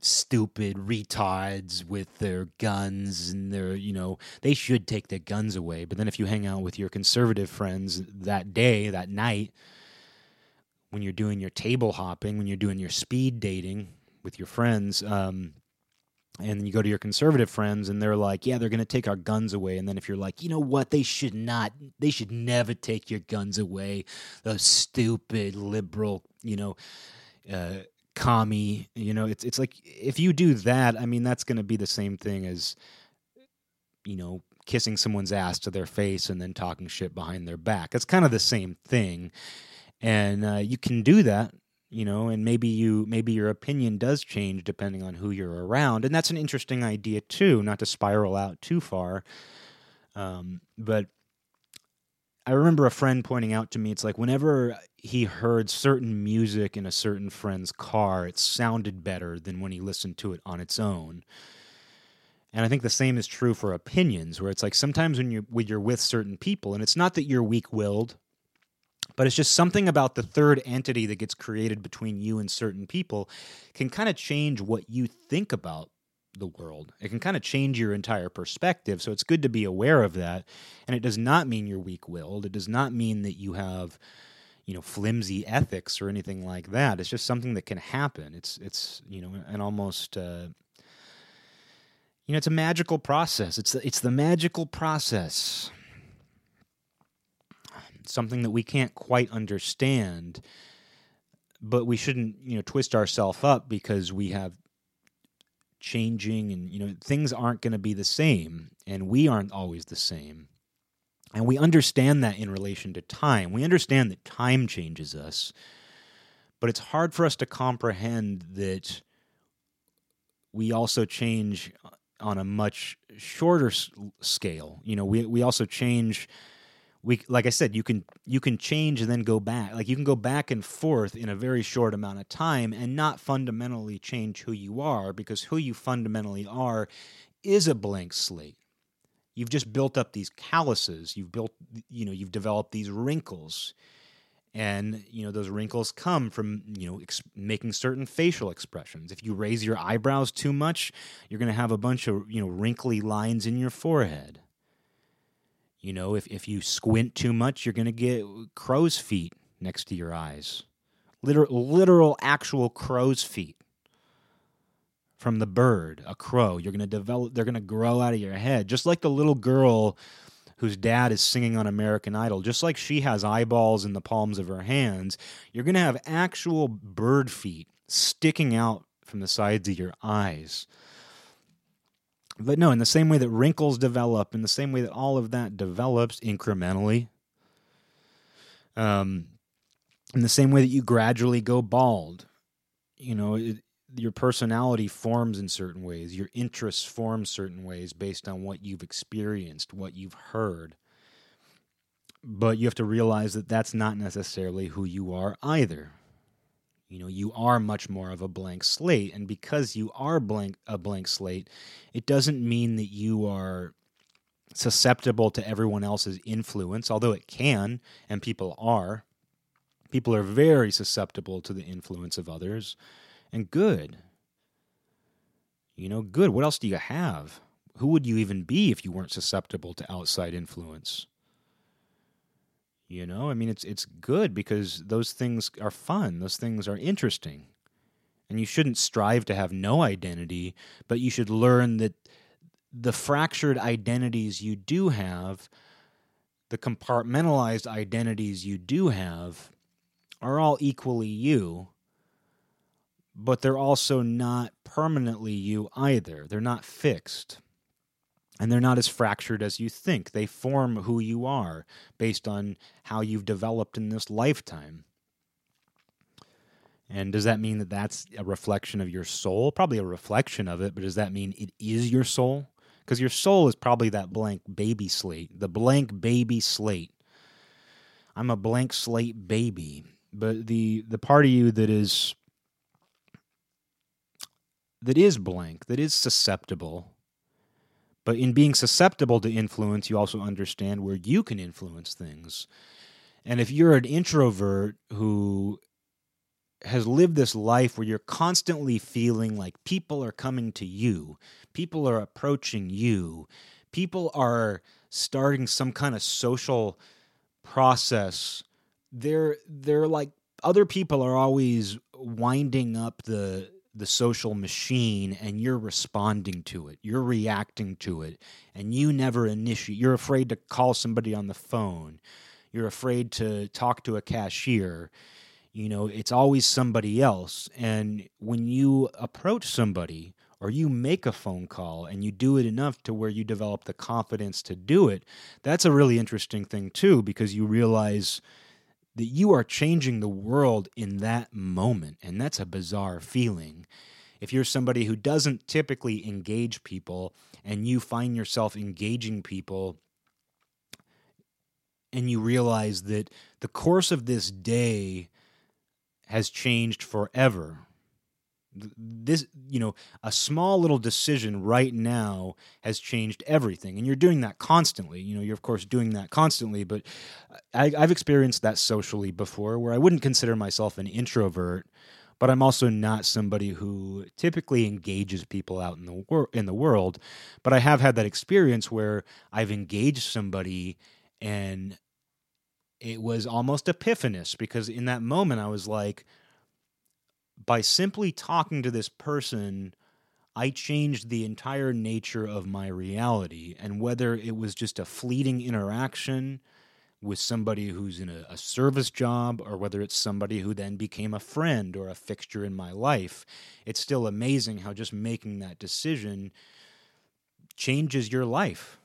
stupid retards with their guns and their you know they should take their guns away. But then if you hang out with your conservative friends that day that night when you're doing your table hopping when you're doing your speed dating with your friends um, and then you go to your conservative friends and they're like yeah they're going to take our guns away. And then if you're like you know what? They should not they should never take your guns away. Those stupid liberal you know uh, commie. You know, it's it's like if you do that, I mean, that's going to be the same thing as you know kissing someone's ass to their face and then talking shit behind their back. It's kind of the same thing, and uh, you can do that. You know, and maybe you maybe your opinion does change depending on who you're around, and that's an interesting idea too. Not to spiral out too far, um, but I remember a friend pointing out to me, it's like whenever he heard certain music in a certain friend's car, it sounded better than when he listened to it on its own. And I think the same is true for opinions, where it's like sometimes when you when you're with certain people, and it's not that you're weak willed, but it's just something about the third entity that gets created between you and certain people can kind of change what you think about the world. It can kind of change your entire perspective. So it's good to be aware of that. And it does not mean you're weak willed. It does not mean that you have, you know, flimsy ethics or anything like that. It's just something that can happen. It's, it's, you know, an almost, uh, you know, it's a magical process. It's the, it's the magical process. something that we can't quite understand. But we shouldn't, you know, twist ourselves up because we have changing and you know things aren't going to be the same and we aren't always the same. And we understand that in relation to time. We understand that time changes us but it's hard for us to comprehend that we also change uh, on a much shorter scale. You know we we also change we like I said, you can you can change and then go back. Like you can go back and forth in a very short amount of time and not fundamentally change who you are because who you fundamentally are is a blank slate. You've just built up these calluses. You've built you know you've developed these wrinkles. And you know those wrinkles come from you know ex- making certain facial expressions. If you raise your eyebrows too much, you're going to have a bunch of you know wrinkly lines in your forehead you know, if, if you squint too much, you're going to get crow's feet next to your eyes. Literal, literal, actual crow's feet from the bird, a crow. You're going to develop, they're going to grow out of your head. Just like the little girl whose dad is singing on American Idol, just like she has eyeballs in the palms of her hands, you're going to have actual bird feet sticking out from the sides of your eyes. But no, in the same way that wrinkles develop, in the same way that all of that develops incrementally, um, in the same way that you gradually go bald, you know, it, your personality forms in certain ways, your interests form certain ways based on what you've experienced, what you've heard. But you have to realize that that's not necessarily who you are either you know you are much more of a blank slate and because you are blank a blank slate it doesn't mean that you are susceptible to everyone else's influence although it can and people are. People are very susceptible to the influence of others and good. You know good. What else do you have? Who would you even be if you weren't susceptible to outside influence you know, I mean, it's it's good because those things are fun. Those things are interesting, and you shouldn't strive to have no identity, but you should learn that the fractured identities you do have, the compartmentalized identities you do have, are all equally you. But they're also not permanently you either. They're not fixed and they're not as fractured as you think. They form who you are based on how you've developed in this lifetime. And does that mean that that's a reflection of your soul? Probably a reflection of it, but does that mean it is your soul? Because your soul is probably that blank baby slate, the blank baby slate. I'm a blank slate baby, but the the part of you that is that is blank, that is susceptible, but in being susceptible to influence, you also understand where you can influence things. And if you're an introvert who has lived this life where you're constantly feeling like people are coming to you, people are approaching you, people are starting some kind of social process. They're they're like other people are always winding up the the social machine and you're responding to it. You're reacting to it. And you never initiate. You're afraid to call somebody on the phone. You're afraid to talk to a cashier. You know, it's always somebody else. And when you approach somebody or you make a phone call and you do it enough to where you develop the confidence to do it, that's a really interesting thing, too, because you realize that you are changing the world in that moment. And that's a bizarre feeling. If you're somebody who doesn't typically engage people and you find yourself engaging people and you realize that the course of this day has changed forever this you know a small little decision right now has changed everything and you're doing that constantly. You know you're of course doing that constantly but I, have experienced that socially before where i wouldn't consider myself an introvert but i'm also not somebody who typically engages people out in the in the world. But i have had that experience where i've engaged somebody and it was almost epiphanous because in that moment i was like by simply talking to this person, I changed the entire nature of my reality. And whether it was just a fleeting interaction, with somebody who's in a, a, service job or whether it's somebody who then became a friend or a fixture in my life. It's still amazing how just making that decision changes your life,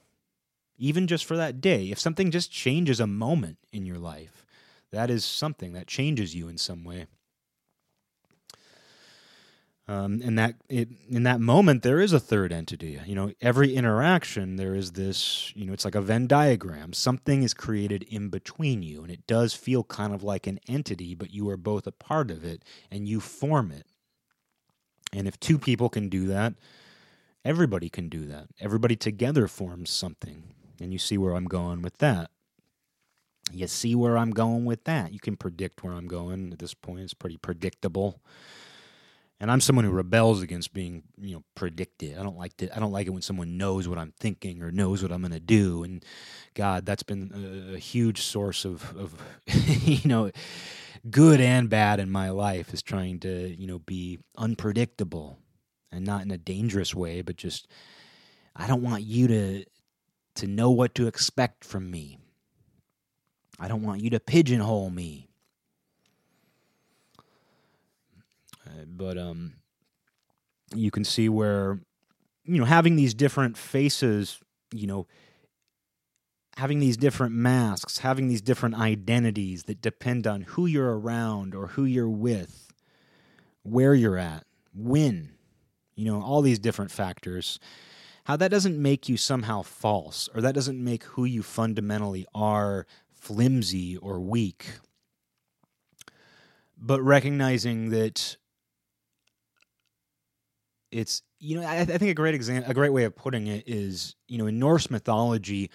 even just for that day. If something just changes a moment in your life, that is something that changes you in some way. Um, and that it, in that moment there is a third entity. You know every interaction there is this you know it's like a venn diagram. Something is created in between you and it does feel kind of like an entity but you are both a part of it and you form it. And if two people can do that everybody can do that. Everybody together forms something and you see where i'm going with that. You see where i'm going with that. You can predict where i'm going at this point. It's pretty predictable and I'm someone who rebels against being, you know, predicted. I don't like to, I don't like it when someone knows what I'm thinking or knows what I'm going to do. And God, that's been a, a huge source of, of you know, good and bad in my life is trying to, you know, be unpredictable and not in a dangerous way, but just I don't want you to to know what to expect from me. I don't want you to pigeonhole me. But um, you can see where you know having these different faces, you know, having these different masks, having these different identities that depend on who you're around or who you're with, where you're at, when, you know, all these different factors. How that doesn't make you somehow false, or that doesn't make who you fundamentally are flimsy or weak. But recognizing that it's you know I, I think a great example, a great way of putting it is you know in Norse mythology,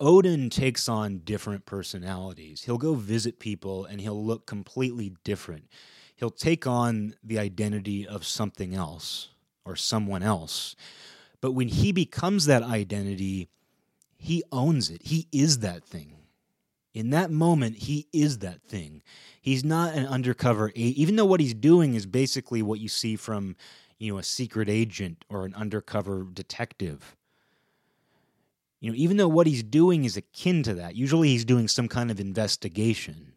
Odin takes on different personalities. He'll go visit people and he'll look completely different. He'll take on the identity of something else or someone else. But when he becomes that identity, he owns it. He is that thing. In that moment, he is that thing. He's not an undercover, even though what he's doing is basically what you see from you know, a secret agent or an undercover detective. You know, even though what he's doing is akin to that, usually he's doing some kind of investigation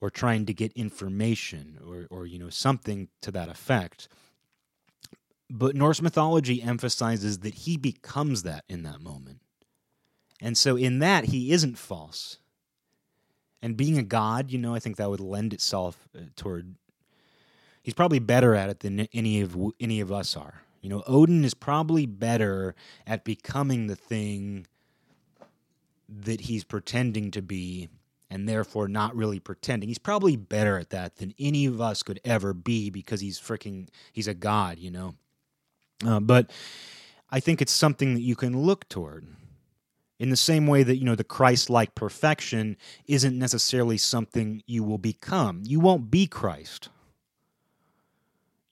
or trying to get information or, or you know, something to that effect. But Norse mythology emphasizes that he becomes that in that moment. And so in that, he isn't false. And being a god, you know, I think that would lend itself uh, toward he's probably better at it than any of any of us are. You know, Odin is probably better at becoming the thing that he's pretending to be and therefore not really pretending. He's probably better at that than any of us could ever be because he's freaking he's a god, you know. Uh, but I think it's something that you can look toward. In the same way that, you know, the Christ like perfection isn't necessarily something you will become. You won't be Christ.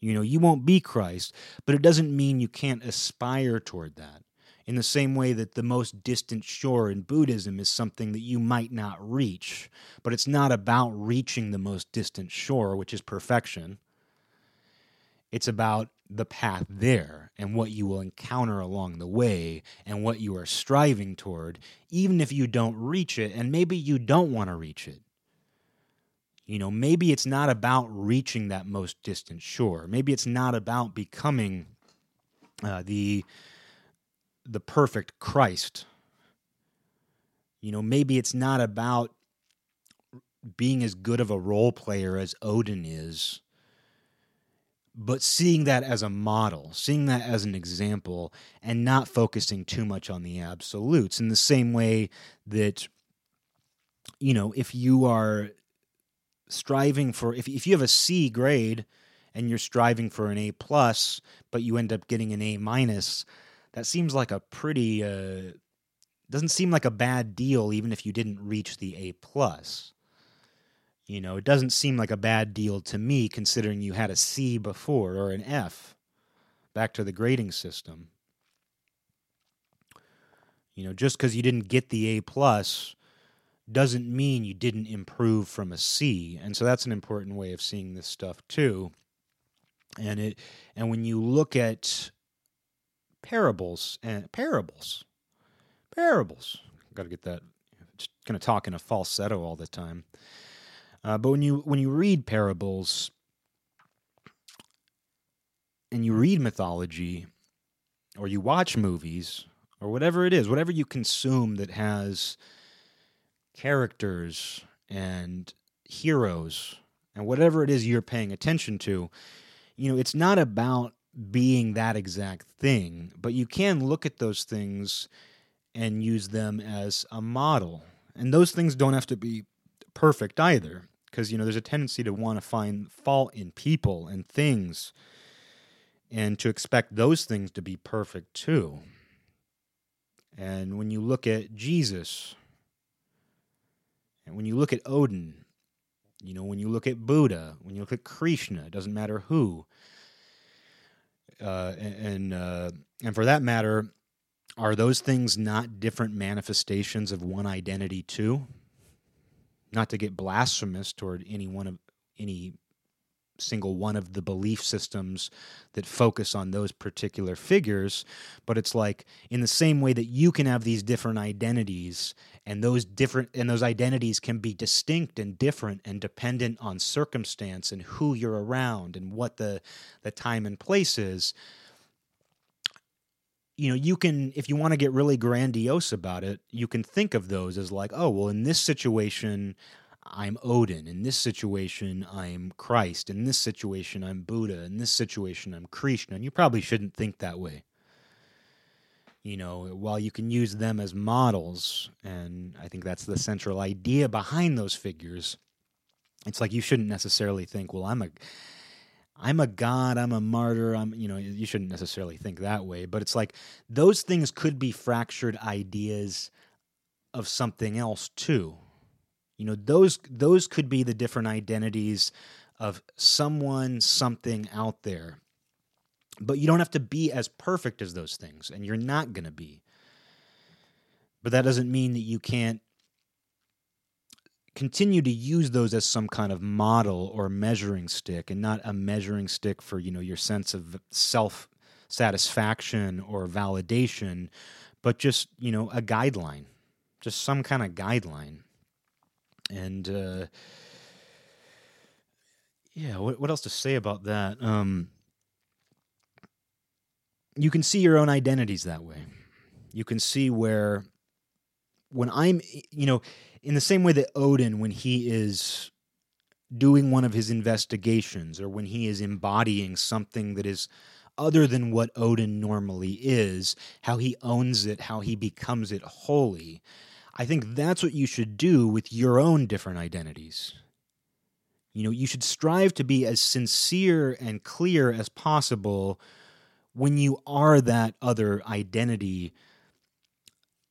You know, you won't be Christ, but it doesn't mean you can't aspire toward that. In the same way that the most distant shore in Buddhism is something that you might not reach, but it's not about reaching the most distant shore, which is perfection. It's about the path there and what you will encounter along the way and what you are striving toward, even if you don't reach it, and maybe you don't want to reach it. You know, maybe it's not about reaching that most distant shore. Maybe it's not about becoming uh, the the perfect Christ. You know, maybe it's not about being as good of a role player as Odin is, but seeing that as a model, seeing that as an example, and not focusing too much on the absolutes in the same way that, you know, if you are striving for if if you have a C grade and you're striving for an A plus, but you end up getting an A minus, that seems like a pretty uh, doesn't seem like a bad deal even if you didn't reach the A plus. You know, it doesn't seem like a bad deal to me considering you had a C before or an F. Back to the grading system. You know, just because you didn't get the A plus doesn't mean you didn't improve from a C. And so that's an important way of seeing this stuff too. And it and when you look at parables and parables, parables, got to get that just going to talk in a falsetto all the time. Uh, but when you when you read parables and you read mythology, or you watch movies, or whatever it is, whatever you consume that has characters and heroes and whatever it is you're paying attention to, you know, it's not about being that exact thing, but you can look at those things and use them as a model. And those things don't have to be perfect either, because, you know, there's a tendency to want to find fault in people and things and to expect those things to be perfect too. And when you look at Jesus, and when you look at Odin, you know, when you look at Buddha, when you look at Krishna, it doesn't matter who. Uh, and uh, and for that matter, are those things not different manifestations of one identity too? Not to get blasphemous toward any one of any single one of the belief systems that focus on those particular figures but it's like in the same way that you can have these different identities and those different and those identities can be distinct and different and dependent on circumstance and who you're around and what the the time and place is you know you can if you want to get really grandiose about it you can think of those as like oh well in this situation I'm Odin. In this situation, I'm Christ. In this situation, I'm Buddha. In this situation, I'm Krishna. And you probably shouldn't think that way. You know, while you can use them as models, and I think that's the central idea behind those figures, it's like you shouldn't necessarily think, well, I'm a. I'm a god, I'm a martyr, I'm you know, you shouldn't necessarily think that way, but it's like those things could be fractured ideas of something else too you know, those those could be the different identities of someone, something out there. But you don't have to be as perfect as those things, and you're not going to be. But that doesn't mean that you can't continue to use those as some kind of model or measuring stick and not a measuring stick for you know your sense of self satisfaction or validation but just you know a guideline just some kind of guideline and uh, yeah, what what else to say about that? Um, you can see your own identities that way. You can see where when I'm, you know, in the same way that Odin, when he is doing one of his investigations or when he is embodying something that is other than what Odin normally is, how he owns it, how he becomes it wholly. I think that's what you should do with your own different identities. You know, you should strive to be as sincere and clear as possible when you are that other identity.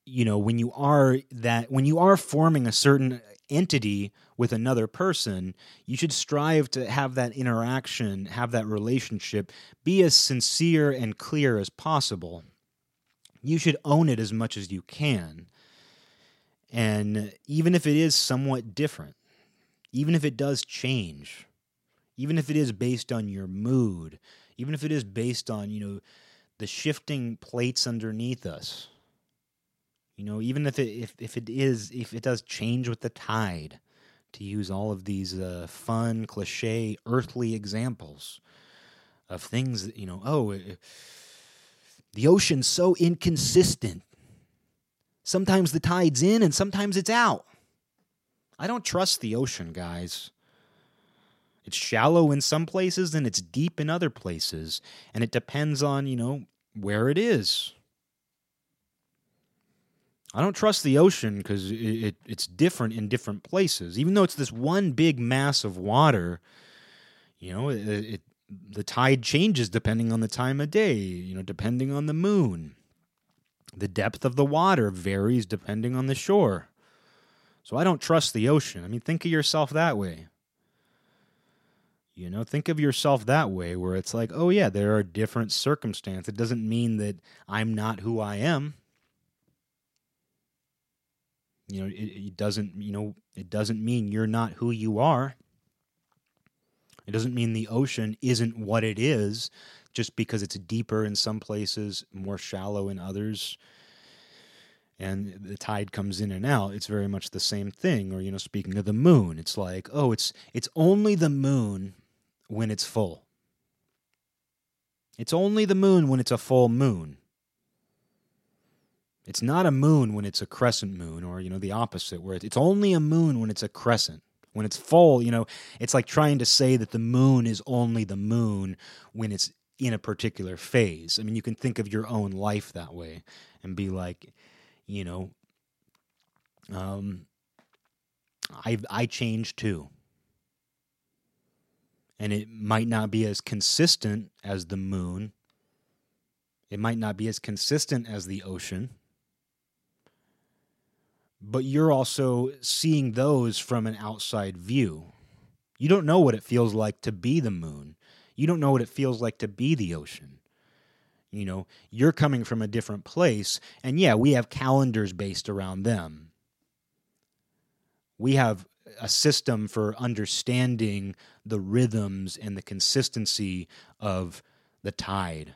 You know, when you are that, when you are forming a certain entity with another person, you should strive to have that interaction, have that relationship, be as sincere and clear as possible. You should own it as much as you can. And even if it is somewhat different, even if it does change, even if it is based on your mood, even if it is based on, you know, the shifting plates underneath us, you know, even if it if, if it is if it does change with the tide, to use all of these uh, fun cliche earthly examples of things that you know, oh, it, the ocean's so inconsistent Sometimes the tide's in and sometimes it's out. I don't trust the ocean, guys. It's shallow in some places and it's deep in other places. And it depends on, you know, where it is. I don't trust the ocean because it, it, it's different in different places. Even though it's this one big mass of water, you know, it, it the tide changes depending on the time of day, you know, depending on the moon. The depth of the water varies depending on the shore. So I don't trust the ocean. I mean, think of yourself that way. You know, think of yourself that way, where it's like, oh, yeah, there are different circumstances. It doesn't mean that I'm not who I am. You know, it, it doesn't, you know, it doesn't mean you're not who you are. It doesn't mean the ocean isn't what it is just because it's deeper in some places, more shallow in others. and the tide comes in and out it's very much the same thing. Or you know speaking of the moon it's like oh it's it's only the moon when it's full. It's only the moon when it's a full moon. It's not a moon when it's a crescent moon or you know the opposite where it's only a moon when it's a crescent. When it's full you know it's like trying to say that the moon is only the moon when it's in a particular phase. I mean you can think of your own life that way and be like you know um i i change too. And it might not be as consistent as the moon. It might not be as consistent as the ocean. But you're also seeing those from an outside view. You don't know what it feels like to be the moon you don't know what it feels like to be the ocean you know, you're coming from a different place. And yeah, we have calendars based around them. We have a system for understanding the rhythms and the consistency of the tide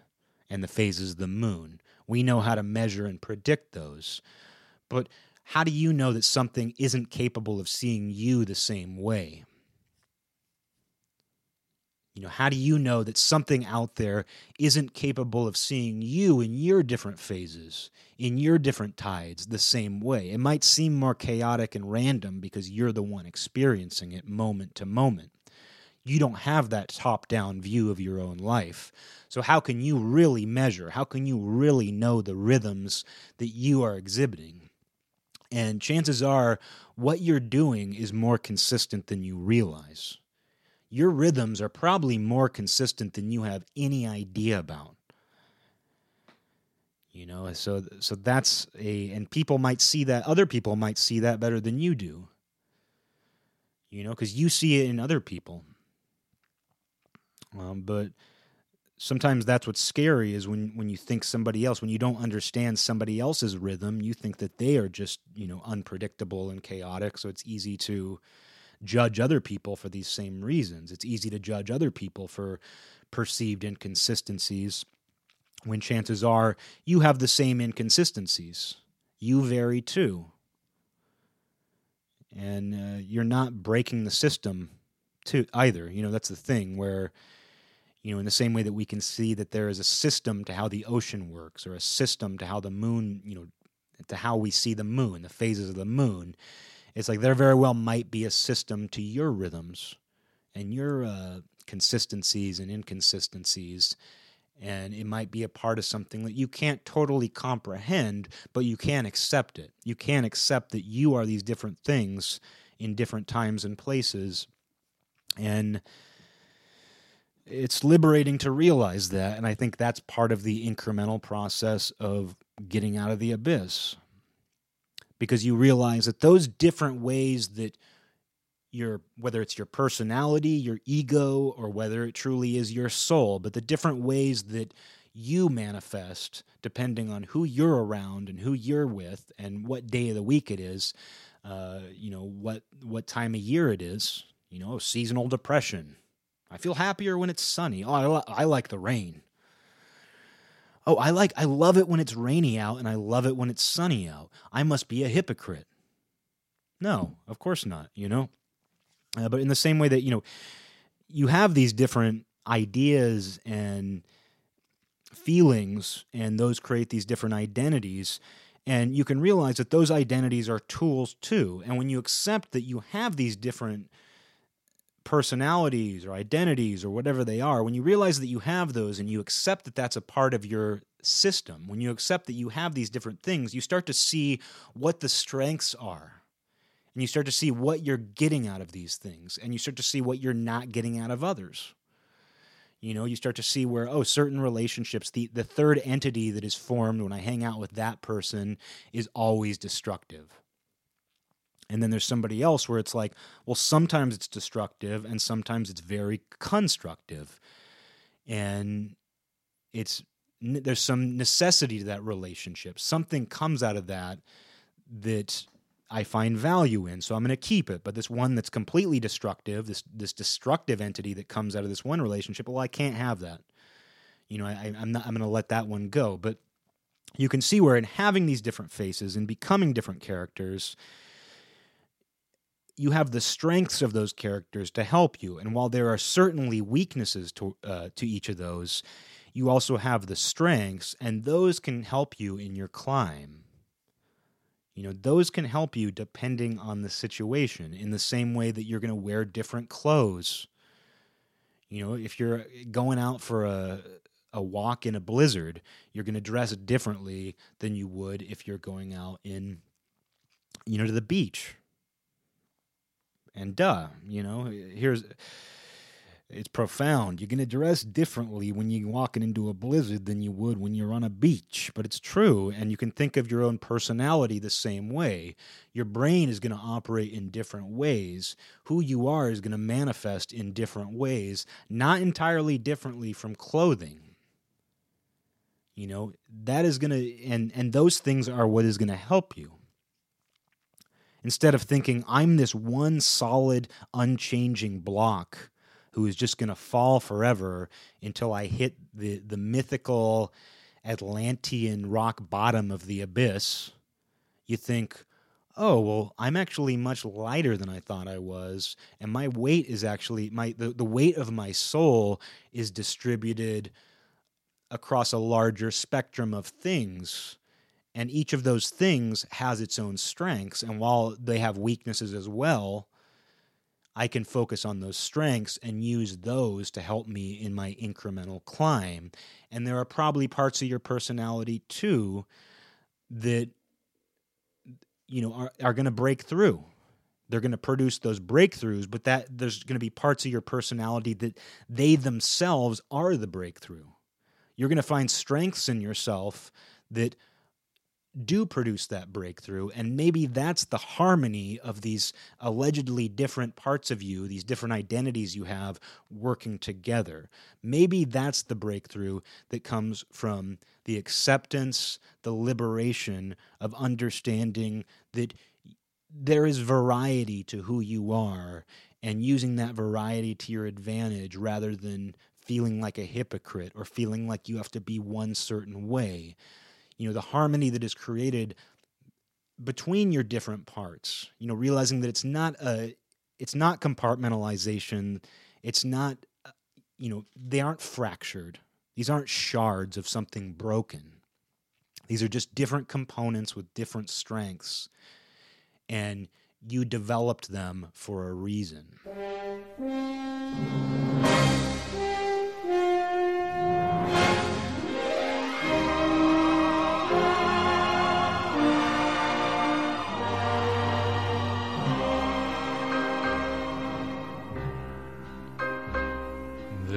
and the phases of the moon. We know how to measure and predict those. But how do you know that something isn't capable of seeing you the same way? You know, how do you know that something out there isn't capable of seeing you in your different phases, in your different tides, the same way? It might seem more chaotic and random because you're the one experiencing it moment to moment. You don't have that top down view of your own life. So, how can you really measure? How can you really know the rhythms that you are exhibiting? And chances are, what you're doing is more consistent than you realize your rhythms are probably more consistent than you have any idea about. You know so so that's a and people might see that other people might see that better than you do. You know because you see it in other people. Um, but sometimes that's what's scary is when when you think somebody else when you don't understand somebody else's rhythm you think that they are just you know unpredictable and chaotic so it's easy to judge other people for these same reasons. It's easy to judge other people for perceived inconsistencies when chances are you have the same inconsistencies. You vary too. And uh, you're not breaking the system to either. You know, that's the thing where you know, in the same way that we can see that there is a system to how the ocean works or a system to how the moon, you know, to how we see the moon, the phases of the moon it's like there very well might be a system to your rhythms and your uh, consistencies and inconsistencies and it might be a part of something that you can't totally comprehend but you can accept it. You can accept that you are these different things in different times and places and it's liberating to realize that and i think that's part of the incremental process of getting out of the abyss because you realize that those different ways that your whether it's your personality, your ego, or whether it truly is your soul, but the different ways that you manifest depending on who you're around and who you're with and what day of the week it is, uh, you know what what time of year it is. You know, seasonal depression. I feel happier when it's sunny. Oh, I, I like the rain oh, I like, I love it when it's rainy out and I love it when it's sunny out. I must be a hypocrite. No, of course not, you know? Uh, but in the same way that, you know, you have these different ideas and feelings, and those create these different identities. And you can realize that those identities are tools too. And when you accept that you have these different personalities or identities or whatever they are, when you realize that you have those and you accept that that's a part of your system, when you accept that you have these different things, you start to see what the strengths are. And you start to see what you're getting out of these things. And you start to see what you're not getting out of others. You know, you start to see where, oh, certain relationships, the, the third entity that is formed when I hang out with that person is always destructive and then there's somebody else where it's like, well, sometimes it's destructive and sometimes it's very constructive. And it's there's some necessity to that relationship. Something comes out of that that I find value in, so I'm going to keep it. But this one that's completely destructive, this this destructive entity that comes out of this one relationship, well, I can't have that. You know, I, I'm not. I'm going to let that one go. But you can see where in having these different faces and becoming different characters, you have the strengths of those characters to help you. And while there are certainly weaknesses to uh, to each of those, you also have the strengths, and those can help you in your climb. You know, those can help you depending on the situation. In the same way that you're going to wear different clothes. You know, if you're going out for a a walk in a blizzard, you're going to dress differently than you would if you're going out in you know to the beach and duh, you know, here's it's profound. You're going to dress differently when you're walking into a blizzard than you would when you're on a beach. But it's true. And you can think of your own personality the same way. Your brain is going to operate in different ways. Who you are is going to manifest in different ways, not entirely differently from clothing. You know, that is going to, and, and those things are what is going to help you instead of thinking I'm this one solid, unchanging block who is just going to fall forever until I hit the, the mythical Atlantean rock bottom of the abyss, you think, oh well i'm actually much lighter than i thought i was and my weight is actually my the, the weight of my soul is distributed across a larger spectrum of things and each of those things has its own strengths and while they have weaknesses as well i can focus on those strengths and use those to help me in my incremental climb. And there are probably parts of your personality too that you know are, are going to break through. They're going to produce those breakthroughs but that there's going to be parts of your personality that they themselves are the breakthrough. You're going to find strengths in yourself that do produce that breakthrough. And maybe that's the harmony of these allegedly different parts of you, these different identities you have working together. Maybe that's the breakthrough that comes from the acceptance, the liberation of understanding that there is variety to who you are and using that variety to your advantage rather than feeling like a hypocrite or feeling like you have to be one certain way you know the harmony that is created between your different parts you know realizing that it's not a it's not compartmentalization. It's not uh, you know they aren't fractured. These aren't shards of something broken. These are just different components with different strengths and you developed them for a reason